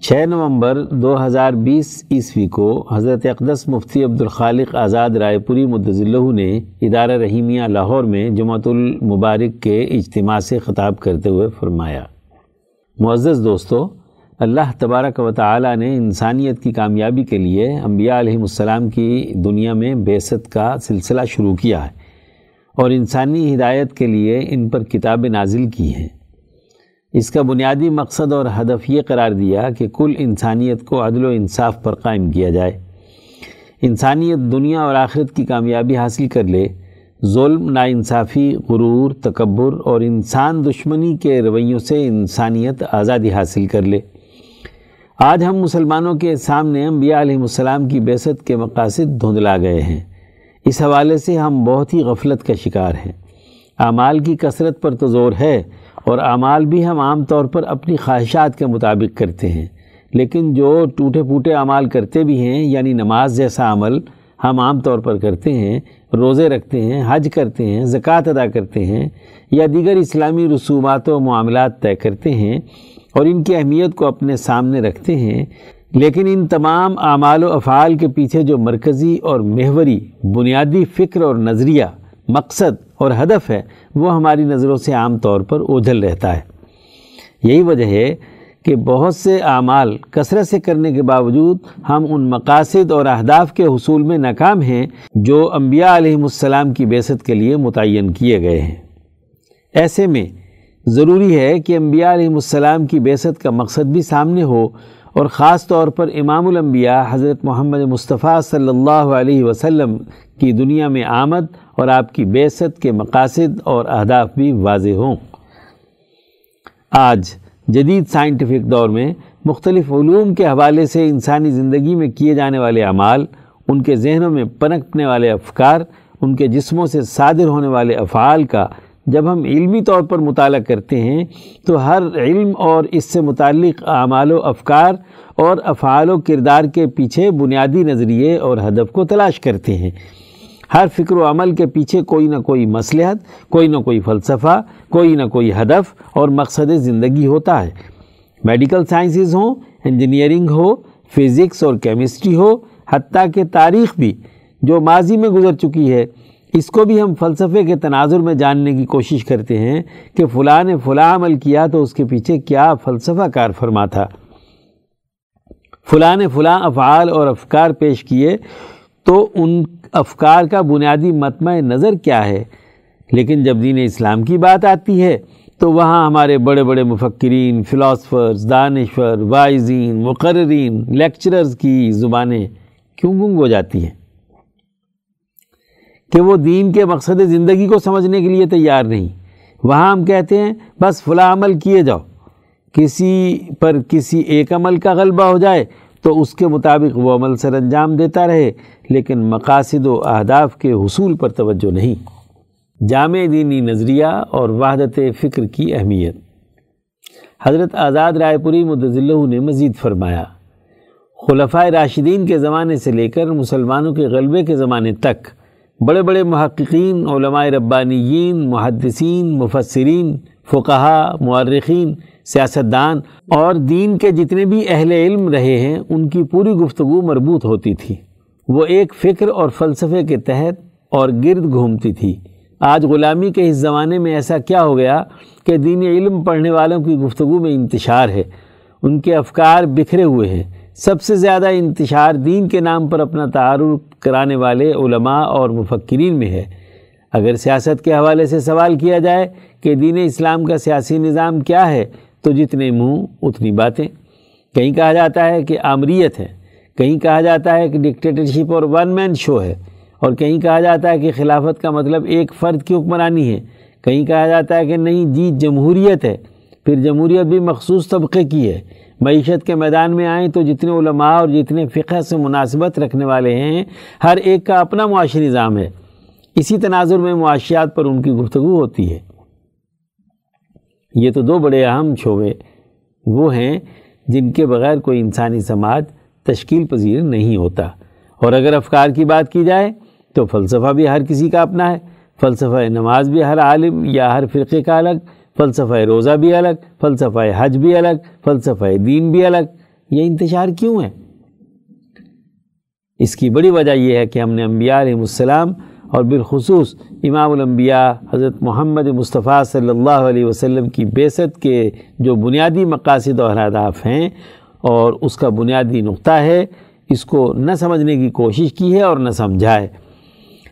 چھ نومبر دو ہزار بیس عیسوی کو حضرت اقدس مفتی عبد الخالق آزاد رائے پوری مدضلہ نے ادارہ رحیمیہ لاہور میں جمعۃ المبارک کے اجتماع سے خطاب کرتے ہوئے فرمایا۔ معزز دوستو اللہ تبارک و تعالی نے انسانیت کی کامیابی کے لیے انبیاء علیہ السلام کی دنیا میں بیست کا سلسلہ شروع کیا ہے اور انسانی ہدایت کے لیے ان پر کتابیں نازل کی ہیں۔ اس کا بنیادی مقصد اور ہدف یہ قرار دیا کہ کل انسانیت کو عدل و انصاف پر قائم کیا جائے۔ انسانیت دنیا اور آخرت کی کامیابی حاصل کر لے۔ ظلم، ناانصافی، غرور، تکبر اور انسان دشمنی کے رویوں سے انسانیت آزادی حاصل کر لے۔ آج ہم مسلمانوں کے سامنے انبیاء علیہ السلام کی بیست کے مقاصد دھندلا گئے ہیں۔ اس حوالے سے ہم بہت ہی غفلت کا شکار ہیں۔ اعمال کی کثرت پر تو زور ہے اور اعمال بھی ہم عام طور پر اپنی خواہشات کے مطابق کرتے ہیں۔ لیکن جو ٹوٹے پھوٹے اعمال کرتے بھی ہیں یعنی نماز جیسا عمل ہم عام طور پر کرتے ہیں، روزے رکھتے ہیں، حج کرتے ہیں، زکوٰۃ ادا کرتے ہیں یا دیگر اسلامی رسومات و معاملات طے کرتے ہیں اور ان کی اہمیت کو اپنے سامنے رکھتے ہیں، لیکن ان تمام اعمال و افعال کے پیچھے جو مرکزی اور محوری، بنیادی فکر اور نظریہ، مقصد اور ہدف ہے، وہ ہماری نظروں سے عام طور پر اوجھل رہتا ہے۔ یہی وجہ ہے کہ بہت سے اعمال کثرت سے کرنے کے باوجود ہم ان مقاصد اور اہداف کے حصول میں ناکام ہیں، جو انبیاء علیہ السلام کی بیست کے لیے متعین کیے گئے ہیں۔ ایسے میں ضروری ہے کہ انبیاء علیہ السلام کی بیست کا مقصد بھی سامنے ہو اور خاص طور پر امام الانبیاء حضرت محمد مصطفیٰ صلی اللہ علیہ وسلم کی دنیا میں آمد اور آپ کی بیست کے مقاصد اور اہداف بھی واضح ہوں۔ آج جدید سائنٹیفک دور میں مختلف علوم کے حوالے سے انسانی زندگی میں کیے جانے والے اعمال، ان کے ذہنوں میں پنکنے والے افکار، ان کے جسموں سے صادر ہونے والے افعال کا جب ہم علمی طور پر مطالعہ کرتے ہیں تو ہر علم اور اس سے متعلق اعمال و افکار اور افعال و کردار کے پیچھے بنیادی نظریے اور ہدف کو تلاش کرتے ہیں۔ ہر فکر و عمل کے پیچھے کوئی نہ کوئی مصلحت، کوئی نہ کوئی فلسفہ، کوئی نہ کوئی ہدف اور مقصد زندگی ہوتا ہے۔ میڈیکل سائنسز ہوں، انجینئرنگ ہو، فزکس اور کیمسٹری ہو، حتیٰ کہ تاریخ بھی جو ماضی میں گزر چکی ہے۔ اس کو بھی ہم فلسفے کے تناظر میں جاننے کی کوشش کرتے ہیں کہ فلاں نے فلاں عمل کیا تو اس کے پیچھے کیا فلسفہ کار فرما تھا۔ فلاں نے فلاں افعال اور افکار پیش کیے تو ان افکار کا بنیادی متمع نظر کیا ہے۔ لیکن جب دین اسلام کی بات آتی ہے تو وہاں ہمارے بڑے بڑے مفکرین فلاسفرز دانشور وائزین مقررین لیکچررز کی زبانیں کیوں گنگ ہو جاتی ہیں؟ کہ وہ دین کے مقصد زندگی کو سمجھنے کے لیے تیار نہیں۔ وہاں ہم کہتے ہیں، بس فلاں عمل کیے جاؤ۔ کسی پر کسی ایک عمل کا غلبہ ہو جائے تو اس کے مطابق وہ عمل سر انجام دیتا رہے، لیکن مقاصد و اہداف کے حصول پر توجہ نہیں۔ جامع دینی نظریہ اور وحدت فکر کی اہمیت۔ حضرت آزاد رائے پوری مدضلہ نے مزید فرمایا خلفۂ راشدین کے زمانے سے لے کر مسلمانوں کے غلبے کے زمانے تک بڑے بڑے محققین، علماء ربانیین، محدثین، مفسرین، فقہا مورخین سیاستدان اور دین کے جتنے بھی اہل علم رہے ہیں، ان کی پوری گفتگو مربوط ہوتی تھی۔ وہ ایک فکر اور فلسفے کے تحت اور گرد گھومتی تھی۔ آج غلامی کے اس زمانے میں ایسا کیا ہو گیا کہ دین علم پڑھنے والوں کی گفتگو میں انتشار ہے۔ ان کے افکار بکھرے ہوئے ہیں۔ سب سے زیادہ انتشار دین کے نام پر اپنا تعارف کرانے والے علماء اور مفکرین میں ہے۔ اگر سیاست کے حوالے سے سوال کیا جائے کہ دین اسلام کا سیاسی نظام کیا ہے، تو جتنے منہ اتنی باتیں۔ کہیں کہا جاتا ہے کہ آمریت ہے، کہیں کہا جاتا ہے کہ ڈکٹیٹرشپ اور ون مین شو ہے، اور کہیں کہا جاتا ہے کہ خلافت کا مطلب ایک فرد کی حکمرانی ہے۔ کہیں کہا جاتا ہے کہ نہیں جی جمہوریت ہے، پھر جمہوریت بھی مخصوص طبقے کی ہے۔ معیشت کے میدان میں آئیں تو جتنے علماء اور جتنے فقہ سے مناسبت رکھنے والے ہیں، ہر ایک کا اپنا معاشی نظام ہے۔ اسی تناظر میں معاشیات پر ان کی گفتگو ہوتی ہے۔ یہ تو دو بڑے اہم شعبے وہ ہیں جن کے بغیر کوئی انسانی سماج تشکیل پذیر نہیں ہوتا۔ اور اگر افکار کی بات کی جائے تو فلسفہ بھی ہر کسی کا اپنا ہے۔ فلسفہ نماز بھی ہر عالم یا ہر فرقے کا الگ فلسفہ روزہ بھی الگ، فلسفہ حج بھی الگ، فلسفہ دین بھی الگ۔ یہ انتشار کیوں ہے؟ اس کی بڑی وجہ یہ ہے کہ ہم نے انبیاء علیہ السلام اور بالخصوص امام الانبیاء حضرت محمد مصطفیٰ صلی اللہ علیہ وسلم کی بیست کے جو بنیادی مقاصد اور اہداف ہیں، اور اس کا بنیادی نقطہ ہے، اس کو نہ سمجھنے کی کوشش کی ہے اور نہ سمجھائے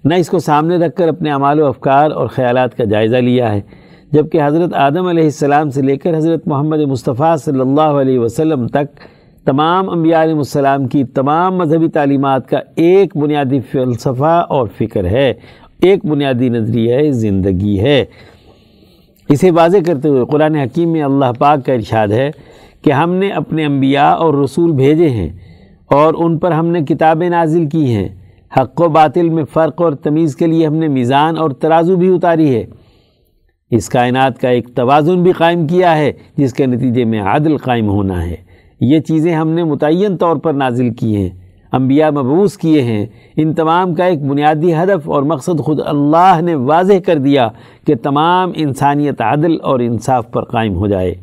نہ اس کو سامنے رکھ کر اپنے اعمال و افکار اور خیالات کا جائزہ لیا ہے۔ جبکہ حضرت آدم علیہ السلام سے لے کر حضرت محمد مصطفیٰ صلی اللہ علیہ وسلم تک تمام انبیاء علیہ السلام کی تمام مذہبی تعلیمات کا ایک بنیادی فلسفہ اور فکر ہے، ایک بنیادی نظریہ زندگی ہے۔ اسے واضح کرتے ہوئے قرآن حکیم میں اللہ پاک کا ارشاد ہے کہ ہم نے اپنے انبیاء اور رسول بھیجے ہیں اور ان پر ہم نے کتابیں نازل کی ہیں۔ حق و باطل میں فرق اور تمیز کے لیے ہم نے میزان اور ترازو بھی اتاری ہے۔ اس کائنات کا ایک توازن بھی قائم کیا ہے، جس کے نتیجے میں عدل قائم ہونا ہے۔ یہ چیزیں ہم نے متعین طور پر نازل کی ہیں، انبیاء مبعوث کیے ہیں۔ ان تمام کا ایک بنیادی ہدف اور مقصد خود اللہ نے واضح کر دیا کہ تمام انسانیت عدل اور انصاف پر قائم ہو جائے۔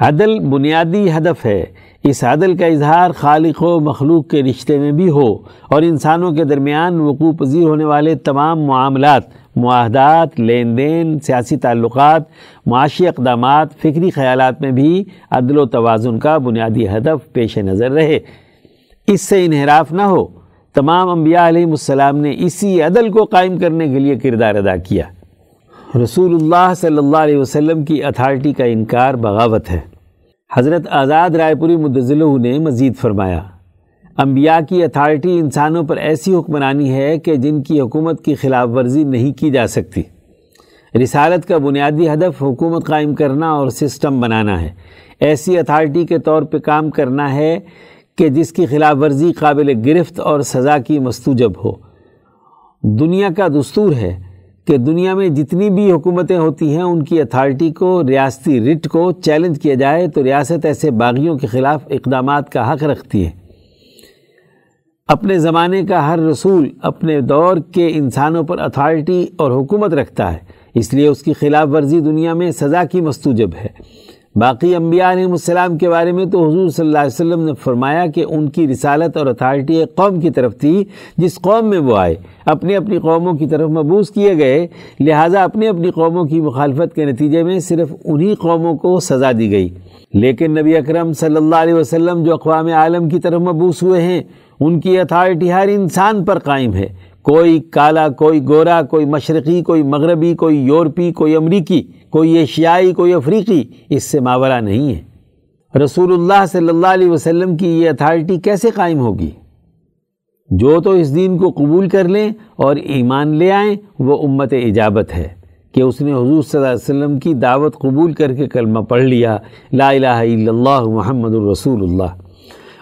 عدل بنیادی ہدف ہے۔ اس عدل کا اظہار خالق و مخلوق کے رشتے میں بھی ہو اور انسانوں کے درمیان وقوع پذیر ہونے والے تمام معاملات معاہدات، لین دین، سیاسی تعلقات، معاشی اقدامات، فکری خیالات میں بھی عدل و توازن کا بنیادی ہدف پیش نظر رہے۔ اس سے انحراف نہ ہو، تمام انبیاء علیہ السلام نے اسی عدل کو قائم کرنے کے لیے کردار ادا کیا۔ رسول اللہ صلی اللہ علیہ وسلم کی اتھارٹی کا انکار بغاوت ہے۔ حضرت آزاد رائے پوری مدضلہ نے مزید فرمایا۔ انبیاء کی اتھارٹی انسانوں پر ایسی حکمرانی ہے کہ جن کی حکومت کی خلاف ورزی نہیں کی جا سکتی۔ رسالت کا بنیادی ہدف حکومت قائم کرنا اور سسٹم بنانا ہے۔ ایسی اتھارٹی کے طور پہ کام کرنا ہے کہ جس کی خلاف ورزی قابل گرفت اور سزا کی مستوجب ہو۔ دنیا کا دستور ہے کہ دنیا میں جتنی بھی حکومتیں ہوتی ہیں، ان کی اتھارٹی کو، ریاستی رٹ کو چیلنج کیا جائے تو ریاست ایسے باغیوں کے خلاف اقدامات کا حق رکھتی ہے۔ اپنے زمانے کا ہر رسول اپنے دور کے انسانوں پر اتھارٹی اور حکومت رکھتا ہے۔ اس لیے اس کی خلاف ورزی دنیا میں سزا کی مستوجب ہے۔ باقی انبیاء علیہ السلام کے بارے میں تو حضور صلی اللہ علیہ وسلم نے فرمایا کہ ان کی رسالت اور اتھارٹی ایک قوم کی طرف تھی، جس قوم میں وہ آئے۔ اپنی اپنی قوموں کی طرف مبوس کیے گئے، لہٰذا اپنی اپنی قوموں کی مخالفت کے نتیجے میں صرف انہی قوموں کو سزا دی گئی۔ لیکن نبی اکرم صلی اللہ علیہ وسلم جو اقوام عالم کی طرف مبوس ہوئے ہیں ان کی اتھارٹی ہر انسان پر قائم ہے۔ کوئی کالا، کوئی گورا، کوئی مشرقی، کوئی مغربی، کوئی یورپی، کوئی امریکی، کوئی ایشیائی، کوئی افریقی، اس سے ماورہ نہیں ہے۔ رسول اللہ صلی اللہ علیہ وسلم کی یہ اتھارٹی کیسے قائم ہوگی؟ جو تو اس دین کو قبول کر لیں اور ایمان لے آئیں، وہ امت اجابت ہے کہ اس نے حضور صلی اللہ علیہ وسلم کی دعوت قبول کر کے کلمہ پڑھ لیا۔ لا الہ الا اللہ محمد الرسول اللہ۔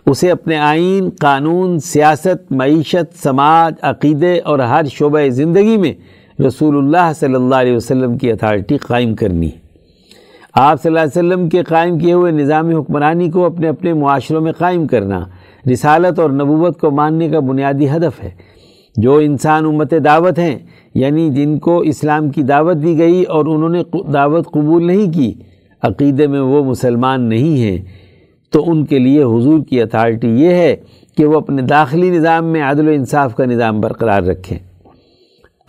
اسے اپنے آئین، قانون، سیاست، معیشت، سماج، عقیدے اور ہر شعبہ زندگی میں رسول اللہ صلی اللہ علیہ وسلم کی اتھارٹی قائم کرنی آپ صلی اللہ علیہ وسلم کے قائم کیے ہوئے نظام حکمرانی کو اپنے اپنے معاشروں میں قائم کرنا رسالت اور نبوت کو ماننے کا بنیادی ہدف ہے۔ جو انسان امت دعوت ہیں یعنی جن کو اسلام کی دعوت دی گئی اور انہوں نے دعوت قبول نہیں کی، عقیدے میں وہ مسلمان نہیں ہیں۔ تو ان کے لیے حضور کی اتھارٹی یہ ہے کہ وہ اپنے داخلی نظام میں عدل و انصاف کا نظام برقرار رکھیں۔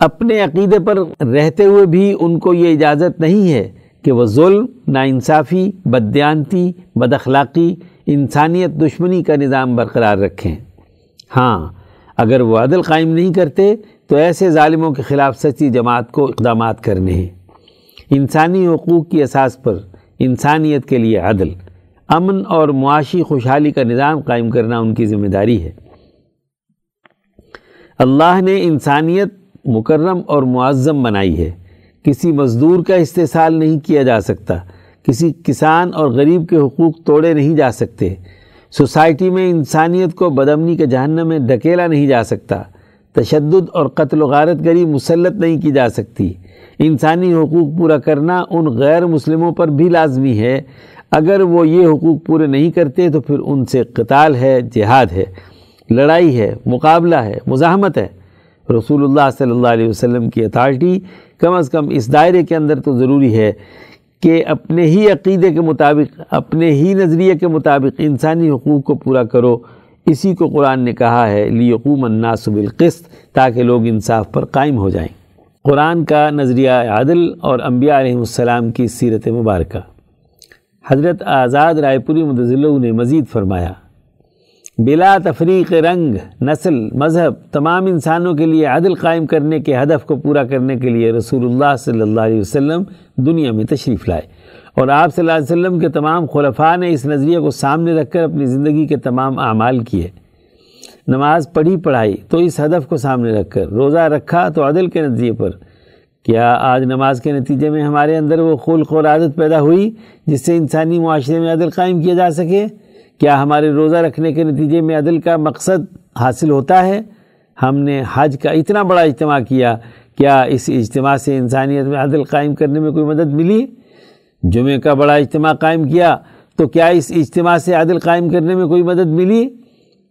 اپنے عقیدے پر رہتے ہوئے بھی ان کو یہ اجازت نہیں ہے کہ وہ ظلم، ناانصافی بدیانتی بد اخلاقی انسانیت دشمنی کا نظام برقرار رکھیں۔ ہاں اگر وہ عدل قائم نہیں کرتے تو ایسے ظالموں کے خلاف سچی جماعت کو اقدامات کرنے ہیں۔ انسانی حقوق کی اساس پر انسانیت کے لیے عدل۔ امن اور معاشی خوشحالی کا نظام قائم کرنا ان کی ذمہ داری ہے۔ اللہ نے انسانیت مکرم اور معظم بنائی ہے۔ کسی مزدور کا استحصال نہیں کیا جا سکتا۔ کسی کسان اور غریب کے حقوق توڑے نہیں جا سکتے۔ سوسائٹی میں انسانیت کو بدمنی کے جہنم میں ڈھکیلا نہیں جا سکتا۔ تشدد اور قتل و غارت گری مسلط نہیں کی جا سکتی۔ انسانی حقوق پورا کرنا ان غیر مسلموں پر بھی لازمی ہے۔ اگر وہ یہ حقوق پورے نہیں کرتے تو پھر ان سے قتال ہے، جہاد ہے، لڑائی ہے، مقابلہ ہے، مزاحمت ہے۔ رسول اللہ صلی اللہ علیہ وسلم کی اتھارٹی کم از کم اس دائرے کے اندر تو ضروری ہے کہ اپنے ہی عقیدے کے مطابق، اپنے ہی نظریے کے مطابق انسانی حقوق کو پورا کرو۔ اسی کو قرآن نے کہا ہے، لیقوم الناس بالقسط، تاکہ لوگ انصاف پر قائم ہو جائیں۔ قرآن کا نظریہ عادل اور انبیاء علیہ السلام کی سیرت مبارکہ۔ حضرت آزاد رائے پوری مدضلع نے مزید فرمایا، بلا تفریق رنگ، نسل، مذہب، تمام انسانوں کے لیے عدل قائم کرنے کے ہدف کو پورا کرنے کے لیے رسول اللہ صلی اللہ علیہ وسلم دنیا میں تشریف لائے۔ اور آپ صلی اللہ علیہ وسلم کے تمام خلفاء نے اس نظریے کو سامنے رکھ کر اپنی زندگی کے تمام اعمال کیے۔ نماز پڑھی، پڑھائی، تو اس ہدف کو سامنے رکھ کر، روزہ رکھا تو عدل کے نظریے پر کیا آج نماز کے نتیجے میں ہمارے اندر وہ خلق اور عادت پیدا ہوئی جس سے انسانی معاشرے میں عدل قائم کیا جا سکے؟ کیا ہمارے روزہ رکھنے کے نتیجے میں عدل کا مقصد حاصل ہوتا ہے؟ ہم نے حج کا اتنا بڑا اجتماع کیا کیا اس اجتماع سے انسانیت میں عدل قائم کرنے میں کوئی مدد ملی؟ جمعہ کا بڑا اجتماع قائم کیا تو کیا اس اجتماع سے عدل قائم کرنے میں کوئی مدد ملی؟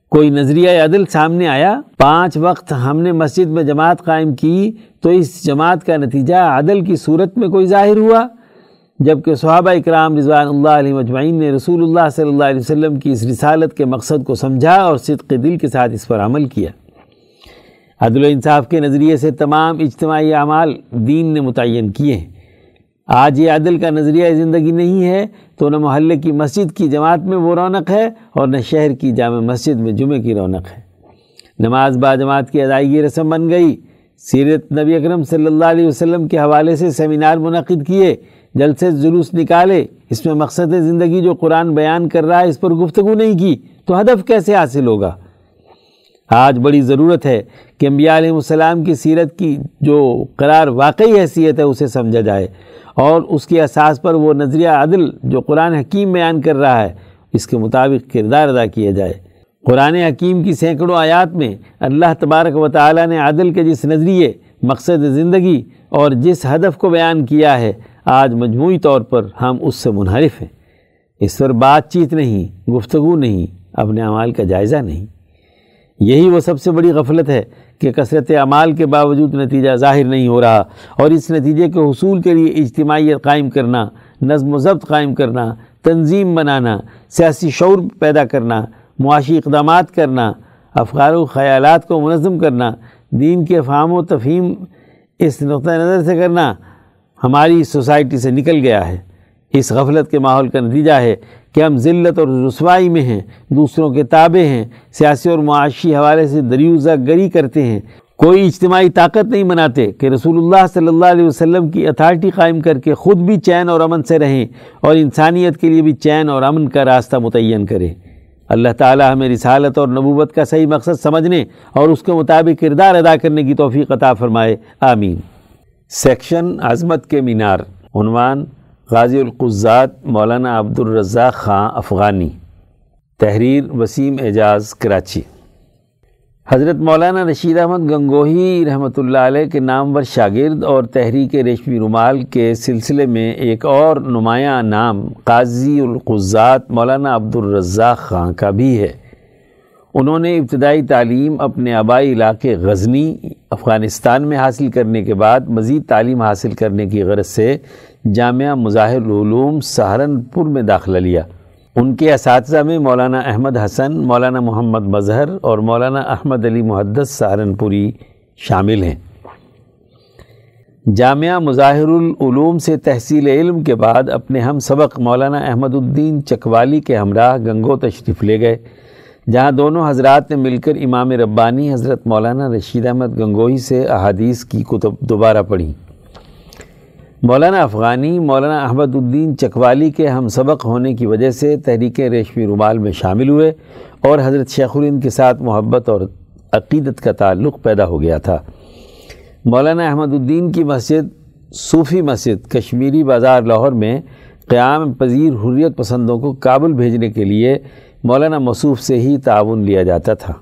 کوئی نظریہ عدل سامنے آیا؟ پانچ وقت ہم نے مسجد میں جماعت قائم کی تو اس جماعت کا نتیجہ عدل کی صورت میں کوئی ظاہر ہوا؟ جبکہ صحابہ اکرام رضوان اللہ علیہ مجمعین نے رسول اللہ صلی اللہ علیہ وسلم کی اس رسالت کے مقصد کو سمجھا اور صدق دل کے ساتھ اس پر عمل کیا۔ عدل و انصاف کے نظریے سے تمام اجتماعی اعمال دین نے متعین کیے ہیں۔ آج یہ عدل کا نظریہ زندگی نہیں ہے تو نہ محلے کی مسجد کی جماعت میں وہ رونق ہے اور نہ شہر کی جامع مسجد میں جمعہ کی رونق ہے۔ نماز با جماعت کی ادائیگی رسم بن گئی۔ سیرت نبی اکرم صلی اللہ علیہ وسلم کے حوالے سے سیمینار منعقد کیے۔ جلسے جلوس نکالے۔ اس میں مقصد زندگی جو قرآن بیان کر رہا ہے اس پر گفتگو نہیں کی۔ تو ہدف کیسے حاصل ہوگا؟ آج بڑی ضرورت ہے کہ انبیاء علیہ السلام کی سیرت کی جو قرار واقعی حیثیت ہے اسے سمجھا جائے اور اس کے اساس پر وہ نظریہ عدل جو قرآن حکیم بیان کر رہا ہے، اس کے مطابق کردار ادا کیا جائے۔ قرآن حکیم کی سینکڑوں آیات میں اللہ تبارک و تعالیٰ نے عدل کے جس نظریے، مقصد زندگی اور جس ہدف کو بیان کیا ہے، آج مجموعی طور پر ہم اس سے منحرف ہیں۔ اس پر بات چیت نہیں، گفتگو نہیں، اپنے اعمال کا جائزہ نہیں۔ یہی وہ سب سے بڑی غفلت ہے کہ کثرت اعمال کے باوجود نتیجہ ظاہر نہیں ہو رہا اور اس نتیجے کے حصول کے لیے اجتماعیت قائم کرنا، نظم و ضبط قائم کرنا، تنظیم بنانا، سیاسی شعور پیدا کرنا، معاشی اقدامات کرنا، افکار و خیالات کو منظم کرنا، دین کے فہم و تفہیم اس نقطۂ نظر سے کرنا ہماری سوسائٹی سے نکل گیا ہے۔ اس غفلت کے ماحول کا نتیجہ ہے کہ ہم ذلت اور رسوائی میں ہیں، دوسروں کے تابع ہیں، سیاسی اور معاشی حوالے سے دریوزہ گری کرتے ہیں۔ کوئی اجتماعی طاقت نہیں بناتے کہ رسول اللہ صلی اللہ علیہ وسلم کی اتھارٹی قائم کر کے خود بھی چین اور امن سے رہیں اور انسانیت کے لیے بھی چین اور امن کا راستہ متعین کریں اللہ تعالی ہمیں رسالت اور نبوت کا صحیح مقصد سمجھنے اور اس کے مطابق کردار ادا کرنے کی توفیق عطا فرمائے۔ آمین۔ سیکشن عظمت کے مینار۔ عنوان غازی القزات مولانا عبد الرزاق خان افغانی، تحریر وسیم اعجاز کراچی۔ حضرت مولانا رشید احمد گنگوہی رحمۃ اللہ علیہ کے نامور شاگرد اور تحریک ریشمی رومال کے سلسلے میں ایک اور نمایاں نام قاضی القزات مولانا عبد الرزاق خان کا بھی ہے۔ انہوں نے ابتدائی تعلیم اپنے آبائی علاقے غزنی، افغانستان میں حاصل کرنے کے بعد مزید تعلیم حاصل کرنے کی غرض سے جامعہ مظاہر العلوم سہارنپور میں داخلہ لیا۔ ان کے اساتذہ میں مولانا احمد حسن، مولانا محمد مظہر اور مولانا احمد علی محدث سہارنپوری شامل ہیں۔ جامعہ مظاہر العلوم سے تحصیل علم کے بعد اپنے ہم سبق مولانا احمد الدین چکوالی کے ہمراہ گنگو تشریف لے گئے، جہاں دونوں حضرات نے مل کر امام ربانی حضرت مولانا رشید احمد گنگوہی سے احادیث کی کتب دوبارہ پڑھی مولانا افغانی، مولانا احمد الدین چکوالی کے ہم سبق ہونے کی وجہ سے تحریک ریشمی رومال میں شامل ہوئے اور حضرت شیخ الند کے ساتھ محبت اور عقیدت کا تعلق پیدا ہو گیا تھا۔ مولانا احمد الدین کی مسجد، صوفی مسجد، کشمیری بازار لاہور میں قیام پذیر حریت پسندوں کو کابل بھیجنے کے لیے مولانا مصوف سے ہی تعاون لیا جاتا تھا۔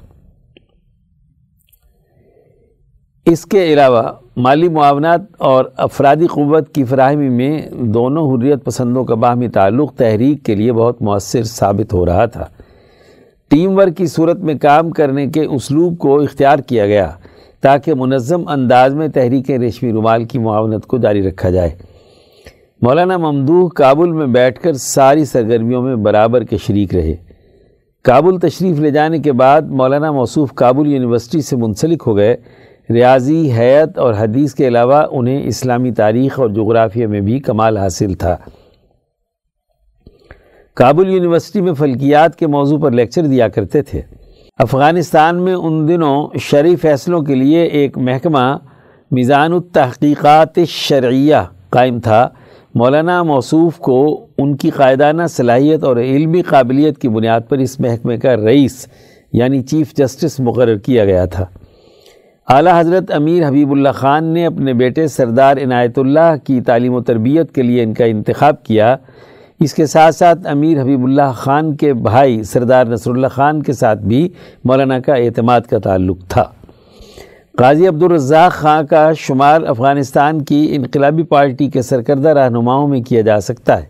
اس کے علاوہ مالی معاونات اور افرادی قوت کی فراہمی میں دونوں حریت پسندوں کا باہمی تعلق تحریک کے لیے بہت مؤثر ثابت ہو رہا تھا۔ ٹیم ورک کی صورت میں کام کرنے کے اسلوب کو اختیار کیا گیا تاکہ منظم انداز میں تحریک ریشمی رومال کی معاونت کو جاری رکھا جائے۔ مولانا ممدوح کابل میں بیٹھ کر ساری سرگرمیوں میں برابر کے شریک رہے۔ کابل تشریف لے جانے کے بعد مولانا موصوف کابل یونیورسٹی سے منسلک ہو گئے۔ ریاضی حیت اور حدیث کے علاوہ انہیں اسلامی تاریخ اور جغرافیہ میں بھی کمال حاصل تھا۔ کابل یونیورسٹی میں فلکیات کے موضوع پر لیکچر دیا کرتے تھے۔ افغانستان میں ان دنوں شرعی فیصلوں کے لیے ایک محکمہ میزان التحقیقات شرعیہ قائم تھا۔ مولانا موصوف کو ان کی قائدانہ صلاحیت اور علمی قابلیت کی بنیاد پر اس محکمے کا رئیس یعنی چیف جسٹس مقرر کیا گیا تھا۔ اعلیٰ حضرت امیر حبیب اللہ خان نے اپنے بیٹے سردار عنایت اللہ کی تعلیم و تربیت کے لیے ان کا انتخاب کیا۔ اس کے ساتھ ساتھ امیر حبیب اللہ خان کے بھائی سردار نصر اللہ خان کے ساتھ بھی مولانا کا اعتماد کا تعلق تھا۔ قاضی عبدالرزاق خان کا شمار افغانستان کی انقلابی پارٹی کے سرکردہ رہنماؤں میں کیا جا سکتا ہے۔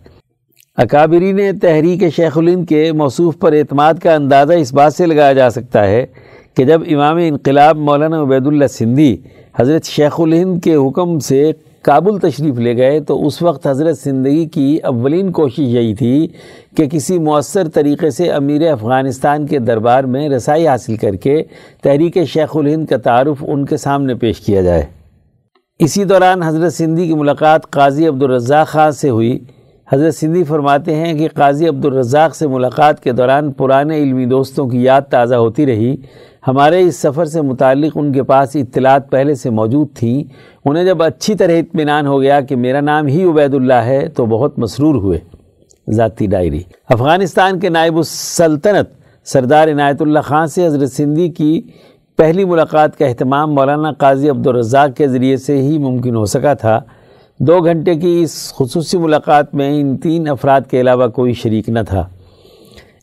اکابری نے تحریک شیخ الند کے موصوف پر اعتماد کا اندازہ اس بات سے لگایا جا سکتا ہے کہ جب امام انقلاب مولانا عبید اللہ سندھی حضرت شیخ الہند کے حکم سے کابل تشریف لے گئے، تو اس وقت حضرت زندگی کی اولین کوشش یہی تھی کہ کسی مؤثر طریقے سے امیر افغانستان کے دربار میں رسائی حاصل کر کے تحریک شیخ الہند کا تعارف ان کے سامنے پیش کیا جائے۔ اسی دوران حضرت سندھی کی ملاقات قاضی عبدالرزاق خان سے ہوئی۔ حضرت سندھی فرماتے ہیں کہ قاضی عبدالرزاق سے ملاقات کے دوران پرانے علمی دوستوں کی یاد تازہ ہوتی رہی۔ ہمارے اس سفر سے متعلق ان کے پاس اطلاعات پہلے سے موجود تھیں۔ انہیں جب اچھی طرح اطمینان ہو گیا کہ میرا نام ہی عبید اللہ ہے تو بہت مسرور ہوئے۔ ذاتی ڈائری۔ افغانستان کے نائب السلطنت سردار عنایت اللہ خان سے حضرت سندھی کی پہلی ملاقات کا اہتمام مولانا قاضی عبدالرزاق کے ذریعے سے ہی ممکن ہو سکا تھا۔ دو گھنٹے کی اس خصوصی ملاقات میں ان تین افراد کے علاوہ کوئی شریک نہ تھا۔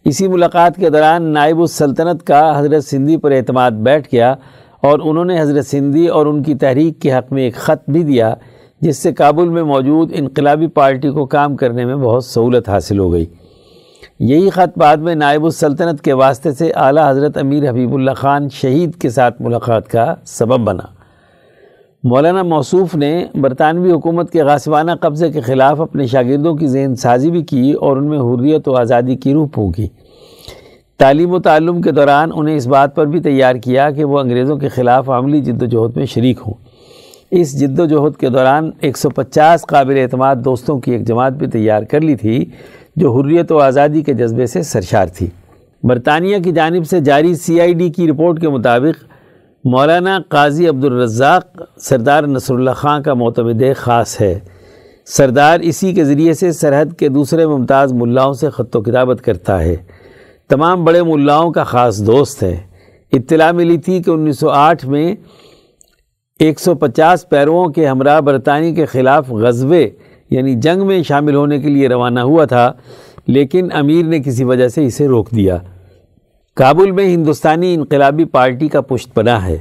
اسی ملاقات کے دوران نائب السلطنت کا حضرت سندھی پر اعتماد بیٹھ گیا اور انہوں نے حضرت سندھی اور ان کی تحریک کے حق میں ایک خط بھی دیا، جس سے کابل میں موجود انقلابی پارٹی کو کام کرنے میں بہت سہولت حاصل ہو گئی۔ یہی خط بعد میں نائب السلطنت کے واسطے سے اعلیٰ حضرت امیر حبیب اللہ خان شہید کے ساتھ ملاقات کا سبب بنا۔ مولانا موصوف نے برطانوی حکومت کے غاسبانہ قبضے کے خلاف اپنے شاگردوں کی ذہن سازی بھی کی اور ان میں حریت و آزادی کی روح پھونکی۔ تعلیم و تعلم کے دوران انہیں اس بات پر بھی تیار کیا کہ وہ انگریزوں کے خلاف عملی جد و جہد میں شریک ہوں۔ اس جد و جہد کے دوران ایک سو پچاس قابل اعتماد دوستوں کی ایک جماعت بھی تیار کر لی تھی جو حریت و آزادی کے جذبے سے سرشار تھی۔ برطانیہ کی جانب سے جاری سی آئی ڈی کی رپورٹ کے مطابق مولانا قاضی عبدالرزاق سردار نصر اللہ خان کا معتمد خاص ہے۔ سردار اسی کے ذریعے سے سرحد کے دوسرے ممتاز ملاؤں سے خط و کتابت کرتا ہے۔ تمام بڑے ملاؤں کا خاص دوست ہے۔ اطلاع ملی تھی کہ انیس سو آٹھ میں ایک سو پچاس پیرووں کے ہمراہ برطانیہ کے خلاف غزوے یعنی جنگ میں شامل ہونے کے لیے روانہ ہوا تھا، لیکن امیر نے کسی وجہ سے اسے روک دیا۔ کابل میں ہندوستانی انقلابی پارٹی کا پشت پناہ ہے۔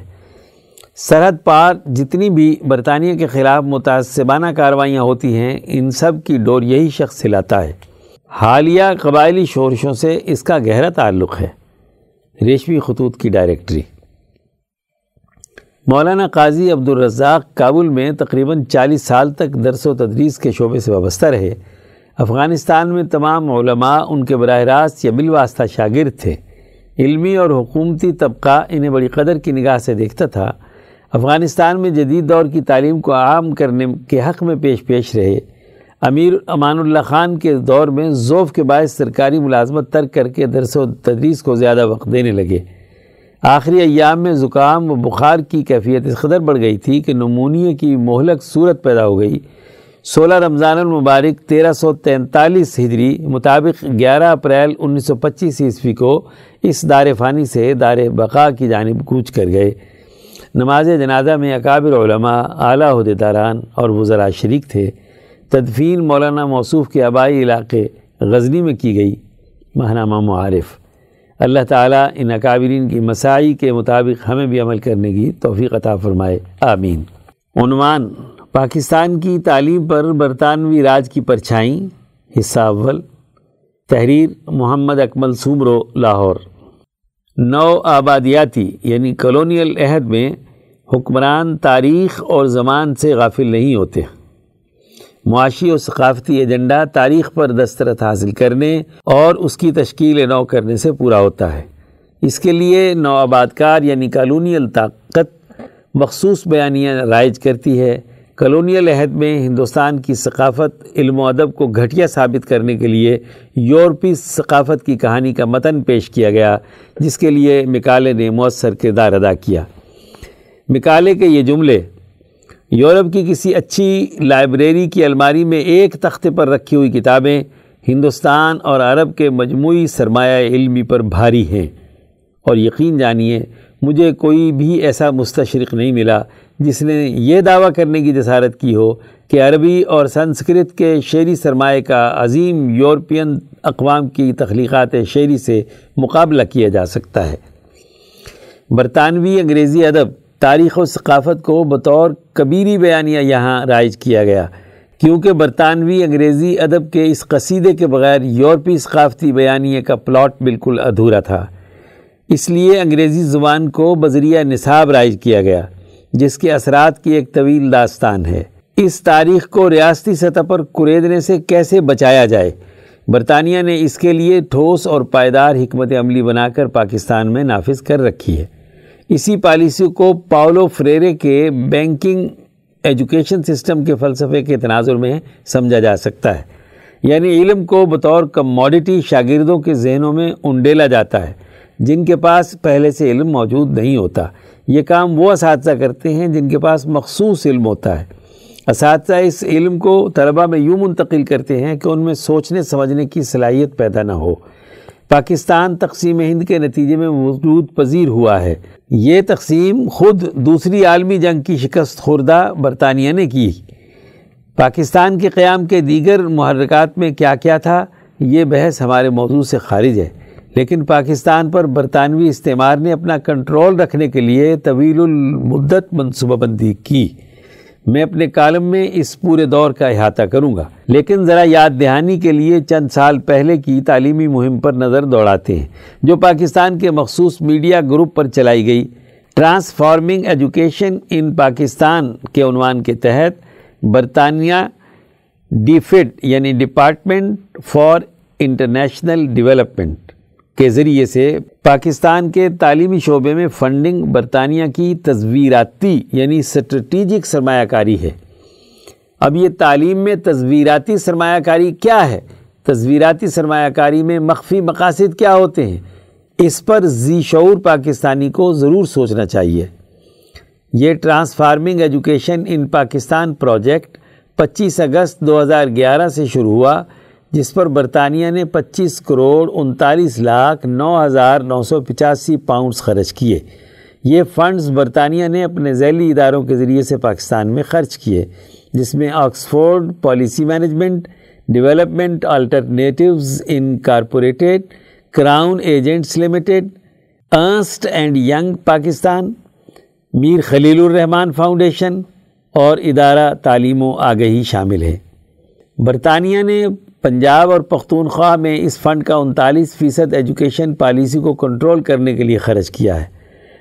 سرحد پار جتنی بھی برطانیہ کے خلاف متعصبانہ کاروائیاں ہوتی ہیں، ان سب کی ڈور یہی شخص ہلاتا ہے۔ حالیہ قبائلی شورشوں سے اس کا گہرا تعلق ہے۔ ریشمی خطوط کی ڈائریکٹری۔ مولانا قاضی عبدالرزاق کابل میں تقریباً چالیس سال تک درس و تدریس کے شعبے سے وابستہ رہے۔ افغانستان میں تمام علماء ان کے براہ راست یا بالواسطہ شاگرد تھے۔ علمی اور حکومتی طبقہ انہیں بڑی قدر کی نگاہ سے دیکھتا تھا۔ افغانستان میں جدید دور کی تعلیم کو عام کرنے کے حق میں پیش پیش رہے۔ امیر امان اللہ خان کے دور میں ذوف کے باعث سرکاری ملازمت ترک کر کے درس و تدریس کو زیادہ وقت دینے لگے۔ آخری ایام میں زکام و بخار کی کیفیت اس قدر بڑھ گئی تھی کہ نمونیہ کی مہلک صورت پیدا ہو گئی۔ سولہ رمضان المبارک تیرہ سو تینتالیس ہجری مطابق گیارہ اپریل انیس سو پچیس عیسوی کو اس دار فانی سے دار بقا کی جانب کوچ کر گئے۔ نماز جنازہ میں اکابر علماء، اعلیٰ عہدیداران اور وزراء شریک تھے۔ تدفین مولانا موصوف کے آبائی علاقے غزنی میں کی گئی۔ ماہنامہ معارف۔ اللہ تعالیٰ ان اکابرین کی مسائی کے مطابق ہمیں بھی عمل کرنے کی توفیق عطا فرمائے۔ آمین۔ عنوان پاکستان کی تعلیم پر برطانوی راج کی پرچھائیں، حصہ اول، تحریر محمد اکمل سومرو، لاہور۔ نو آبادیاتی یعنی کلونیل عہد میں حکمران تاریخ اور زمان سے غافل نہیں ہوتے۔ معاشی و ثقافتی ایجنڈا تاریخ پر دسترت حاصل کرنے اور اس کی تشکیل نو کرنے سے پورا ہوتا ہے۔ اس کے لیے نو آبادکار یعنی کالونیل طاقت مخصوص بیانیاں رائج کرتی ہے۔ کلونیل عہد میں ہندوستان کی ثقافت، علم و ادب کو گھٹیا ثابت کرنے کے لیے یورپی ثقافت کی کہانی کا متن پیش کیا گیا، جس کے لیے مکالے نے مؤثر کردار ادا کیا۔ مکالے کے یہ جملے، یورپ کی کسی اچھی لائبریری کی الماری میں ایک تختے پر رکھی ہوئی کتابیں ہندوستان اور عرب کے مجموعی سرمایہ علمی پر بھاری ہیں۔ اور یقین جانیے مجھے کوئی بھی ایسا مستشرق نہیں ملا جس نے یہ دعویٰ کرنے کی جسارت کی ہو کہ عربی اور سنسکرت کے شعری سرمایہ کا عظیم یورپین اقوام کی تخلیقات شعری سے مقابلہ کیا جا سکتا ہے۔ برطانوی انگریزی ادب تاریخ و ثقافت کو بطور کبیری بیانیہ یہاں رائج کیا گیا، کیونکہ برطانوی انگریزی ادب کے اس قصیدے کے بغیر یورپی ثقافتی بیانیہ کا پلاٹ بالکل ادھورا تھا۔ اس لیے انگریزی زبان کو بذریعہ نصاب رائج کیا گیا، جس کے اثرات کی ایک طویل داستان ہے۔ اس تاریخ کو ریاستی سطح پر کریدنے سے کیسے بچایا جائے؟ برطانیہ نے اس کے لیے ٹھوس اور پائیدار حکمت عملی بنا کر پاکستان میں نافذ کر رکھی ہے۔ اسی پالیسی کو پاولو فریرے کے بینکنگ ایجوکیشن سسٹم کے فلسفے کے تناظر میں سمجھا جا سکتا ہے۔ یعنی علم کو بطور کموڈیٹی شاگردوں کے ذہنوں میں انڈیلا جاتا ہے۔ جن کے پاس پہلے سے علم موجود نہیں ہوتا۔ یہ کام وہ اساتذہ کرتے ہیں جن کے پاس مخصوص علم ہوتا ہے۔ اساتذہ اس علم کو طلبہ میں یوں منتقل کرتے ہیں کہ ان میں سوچنے، سمجھنے کی صلاحیت پیدا نہ ہو۔ پاکستان تقسیم ہند کے نتیجے میں وجود پذیر ہوا ہے۔ یہ تقسیم خود دوسری عالمی جنگ کی شکست خوردہ برطانیہ نے کی۔ پاکستان کے قیام کے دیگر محرکات میں کیا کیا تھا؟ یہ بحث ہمارے موضوع سے خارج ہے۔ لیکن پاکستان پر برطانوی استعمار نے اپنا کنٹرول رکھنے کے لیے طویل المدت منصوبہ بندی کی۔ میں اپنے کالم میں اس پورے دور کا احاطہ کروں گا، لیکن ذرا یاد دہانی کے لیے چند سال پہلے کی تعلیمی مہم پر نظر دوڑاتے ہیں، جو پاکستان کے مخصوص میڈیا گروپ پر چلائی گئی۔ ٹرانسفارمنگ ایجوکیشن ان پاکستان کے عنوان کے تحت برطانیہ ڈیفٹ یعنی ڈپارٹمنٹ فار انٹرنیشنل ڈیولپمنٹ کے ذریعے سے پاکستان کے تعلیمی شعبے میں فنڈنگ برطانیہ کی تصویراتی یعنی سٹریٹیجک سرمایہ کاری ہے۔ اب یہ تعلیم میں تصویراتی سرمایہ کاری کیا ہے؟ تصویراتی سرمایہ کاری میں مخفی مقاصد کیا ہوتے ہیں؟ اس پر ذی شعور پاکستانی کو ضرور سوچنا چاہیے۔ یہ transforming education in Pakistan project پچیس اگست دو ہزار گیارہ سے شروع ہوا۔ جس پر برطانیہ نے پچیس کروڑ انتالیس لاکھ نو ہزار نو سو پچاسی پاؤنڈز خرچ کیے۔ یہ فنڈز برطانیہ نے اپنے ذیلی اداروں کے ذریعے سے پاکستان میں خرچ کیے، جس میں Oxford policy management, development alternatives incorporated crown agents limited Ernst and Young Pakistan, Mir Khalil ur-Rahman foundation اور ادارہ تعلیم و آگہی شامل ہے۔ برطانیہ نے پنجاب اور پختونخوا میں اس فنڈ کا انتالیس فیصد ایجوکیشن پالیسی کو کنٹرول کرنے کے لیے خرچ کیا ہے۔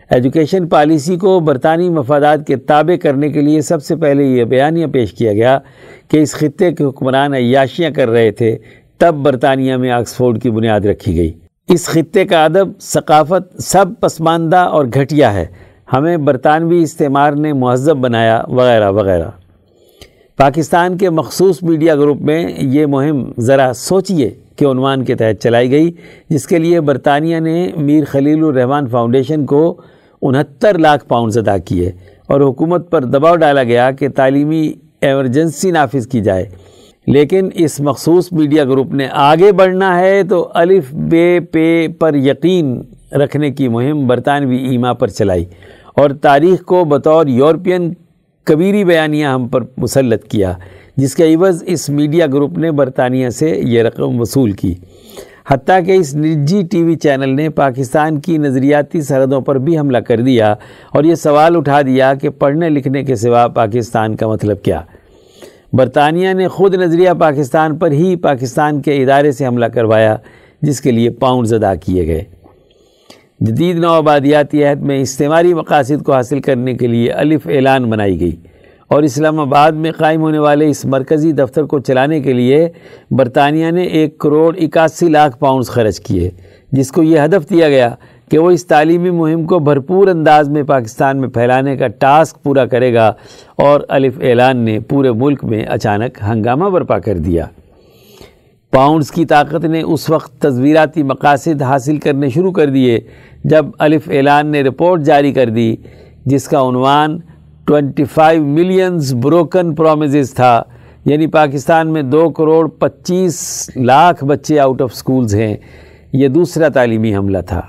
ایجوکیشن پالیسی کو برطانوی مفادات کے تابع کرنے کے لیے سب سے پہلے یہ بیانیہ پیش کیا گیا کہ اس خطے کے حکمران عیاشیاں کر رہے تھے، تب برطانیہ میں آکسفورڈ کی بنیاد رکھی گئی۔ اس خطے کا ادب، ثقافت سب پسماندہ اور گھٹیا ہے۔ ہمیں برطانوی استعمار نے مہذب بنایا، وغیرہ وغیرہ۔ پاکستان کے مخصوص میڈیا گروپ میں یہ مہم ذرا سوچئے کہ عنوان کے تحت چلائی گئی، جس کے لیے برطانیہ نے میر خلیل الرحمان فاؤنڈیشن کو انہتر لاکھ پاؤنڈز ادا کیے اور حکومت پر دباؤ ڈالا گیا کہ تعلیمی ایمرجنسی نافذ کی جائے۔ لیکن اس مخصوص میڈیا گروپ نے آگے بڑھنا ہے تو الف بے پے پر یقین رکھنے کی مہم برطانوی ایما پر چلائی اور تاریخ کو بطور یورپین کبیری بیانیہ ہم پر مسلط کیا، جس کے عوض اس میڈیا گروپ نے برطانیہ سے یہ رقم وصول کی۔ حتیٰ کہ اس نجی ٹی وی چینل نے پاکستان کی نظریاتی سرحدوں پر بھی حملہ کر دیا اور یہ سوال اٹھا دیا کہ پڑھنے لکھنے کے سوا پاکستان کا مطلب کیا۔ برطانیہ نے خود نظریہ پاکستان پر ہی پاکستان کے ادارے سے حملہ کروایا، جس کے لیے پاؤنڈز ادا کیے گئے۔ جدید نو آبادیاتی عہد میں استعماری مقاصد کو حاصل کرنے کے لیے الف اعلان بنائی گئی اور اسلام آباد میں قائم ہونے والے اس مرکزی دفتر کو چلانے کے لیے برطانیہ نے ایک کروڑ اکاسی لاکھ پاؤنڈز خرچ کیے، جس کو یہ ہدف دیا گیا کہ وہ اس تعلیمی مہم کو بھرپور انداز میں پاکستان میں پھیلانے کا ٹاسک پورا کرے گا اور الف اعلان نے پورے ملک میں اچانک ہنگامہ برپا کر دیا۔ پاؤنڈز کی طاقت نے اس وقت تصویراتی مقاصد حاصل کرنے شروع کر دیے، جب الف اعلان نے رپورٹ جاری کر دی، جس کا عنوان twenty five millions broken promises تھا۔ یعنی پاکستان میں دو کروڑ پچیس لاکھ بچے آؤٹ آف سکولز ہیں۔ یہ دوسرا تعلیمی حملہ تھا۔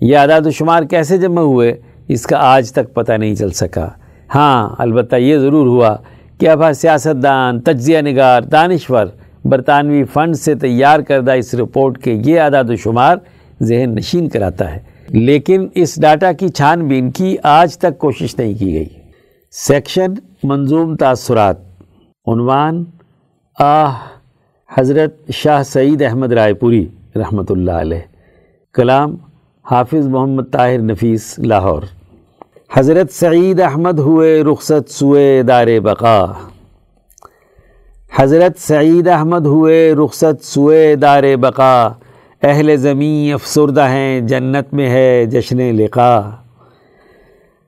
یہ اعداد و شمار کیسے جمع ہوئے، اس کا آج تک پتہ نہیں چل سکا۔ ہاں البتہ یہ ضرور ہوا کہ اب سیاستدان، تجزیہ نگار، دانشور برطانوی فنڈ سے تیار کردہ اس رپورٹ کے یہ اعداد و شمار ذہن نشین کراتا ہے۔ لیکن اس ڈاٹا کی چھان بین کی آج تک کوشش نہیں کی گئی۔ سیکشن منظوم تاثرات۔ عنوان آہ، حضرت شاہ سعید احمد رائے پوری رحمۃ اللہ علیہ۔ کلام حافظ محمد طاہر نفیس، لاہور۔ حضرت سعید احمد ہوئے رخصت سوئے دار بقا حضرت سعید احمد ہوئے رخصت سوئے دار بقا۔ اہل زمیں افسردہ ہیں، جنت میں ہے جشن لقا۔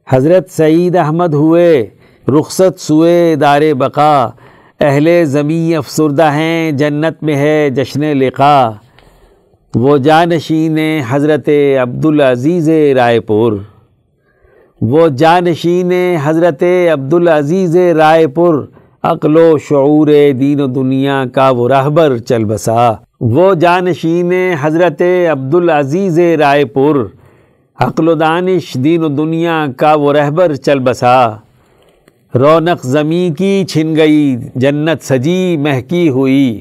حضرت سعید احمد ہوئے رخصت سوئے دار بقا۔ اہل زمیں افسردہ ہیں، جنت میں ہے جشن لقا۔ وہ جانشین حضرت عبدالعزیز رائے پور۔ وہ جانشین حضرت عبدالعزیز رائے پور۔ عقل و شعور دین و دنیا کا وہ رہبر چل بسا۔ وہ جانشین حضرت عبدالعزیز رائے پور۔ عقل و دانش دین و دنیا کا وہ رہبر چل بسا۔ رونق زمیں کی چھن گئی، جنت سجی مہکی ہوئی۔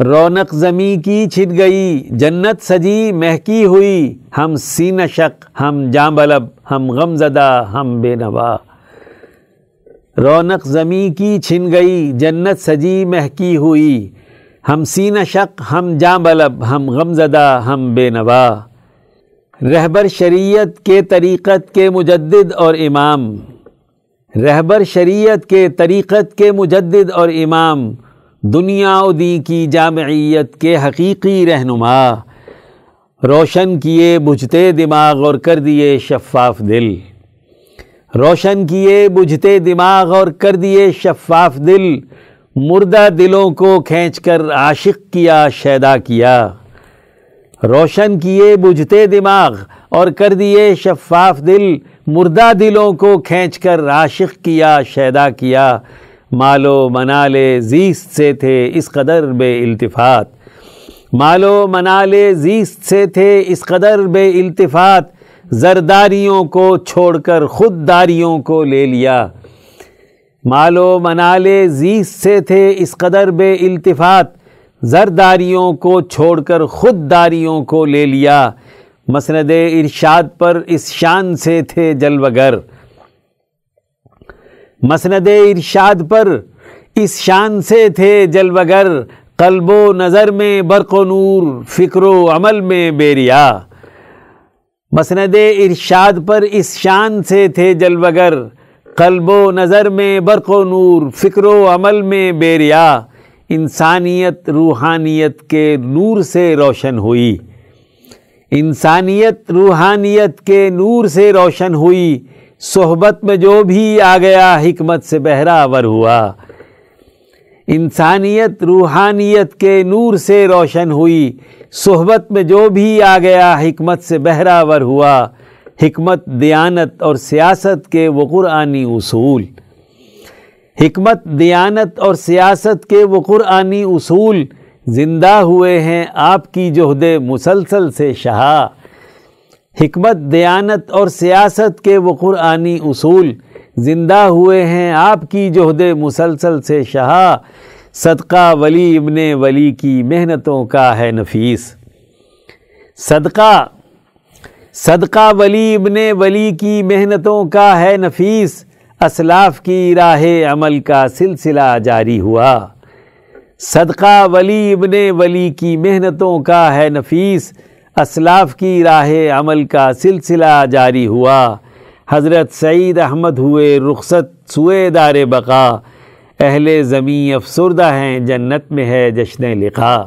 رونق زمیں کی چھن گئی، جنت سجی مہکی ہوئی۔ ہم سینہ شق، ہم جامبلب ہم غم زدہ ہم بے نوا۔ رونق زمیں کی چھن گئی، جنت سجی مہکی ہوئی۔ ہم سینہ شق، ہم جاں بلب، ہم غم زدہ، ہم بے نوا۔ رہبر شریعت کے طریقت کے مجدد اور امام۔ رہبر شریعت کے طریقت کے مجدد اور امام۔ دنیا و دی کی جامعیت کے حقیقی رہنما۔ روشن کیے، بجھتے دماغ اور کر دیے شفاف دل۔ روشن کیے، بجھتے دماغ اور کر دیے شفاف دل۔ مردہ دلوں کو کھینچ کر عاشق کیا، شیدا کیا۔ روشن کیے، بجھتے دماغ اور کر دیے شفاف دل۔ مردہ دلوں کو کھینچ کر عاشق کیا، شیدا کیا۔ مالو منالے زیست سے تھے اس قدر بے التفات۔ مالو منالے زیست سے تھے اس قدر بے التفات۔ زرداریوں کو چھوڑ کر خود داریوں کو لے لیا۔ مالو منالے زیست سے تھے اس قدر بے التفات۔ زرداریوں کو چھوڑ کر خود داریوں کو لے لیا۔ مسند ارشاد پر اس شان سے تھے جلوگر۔ مسند ارشاد پر اس شان سے تھے جلوگر۔ قلب و نظر میں برق و نور، فکر و عمل میں بیریا۔ مسند ارشاد پر اس شان سے تھے جلوگر، قلب و نظر میں برق و نور، فکر و عمل میں بیریا انسانیت روحانیت کے نور سے روشن ہوئی۔ انسانیت روحانیت کے نور سے روشن ہوئی۔ صحبت میں جو بھی آ گیا، حکمت سے بہراور ہوا۔ انسانیت روحانیت کے نور سے روشن ہوئی۔ صحبت میں جو بھی آ گیا، حکمت سے بہراور ہوا۔ حکمت، دیانت اور سیاست کے وہ قرآنی اصول۔ حکمت، دیانت اور سیاست کے وہ قرآنی اصول۔ زندہ ہوئے ہیں آپ کی جہد مسلسل سے شہا۔ حکمت، دیانت اور سیاست کے وہ قرآنی اصول۔ زندہ ہوئے ہیں آپ کی جہد مسلسل سے شہا۔ صدقہ ولی ابن ولی کی محنتوں کا ہے نفیس۔ صدقہ صدقہ ولی ابن ولی کی محنتوں کا ہے نفیس۔ اسلاف کی راہ عمل کا سلسلہ جاری ہوا۔ صدقہ ولی ابن ولی کی محنتوں کا ہے نفیس۔ اسلاف کی راہ عمل کا سلسلہ جاری ہوا۔ حضرت سعید احمد ہوئے رخصت سوئے دار بقا، اہل زمیں افسردہ ہیں، جنت میں ہے جشن لقا۔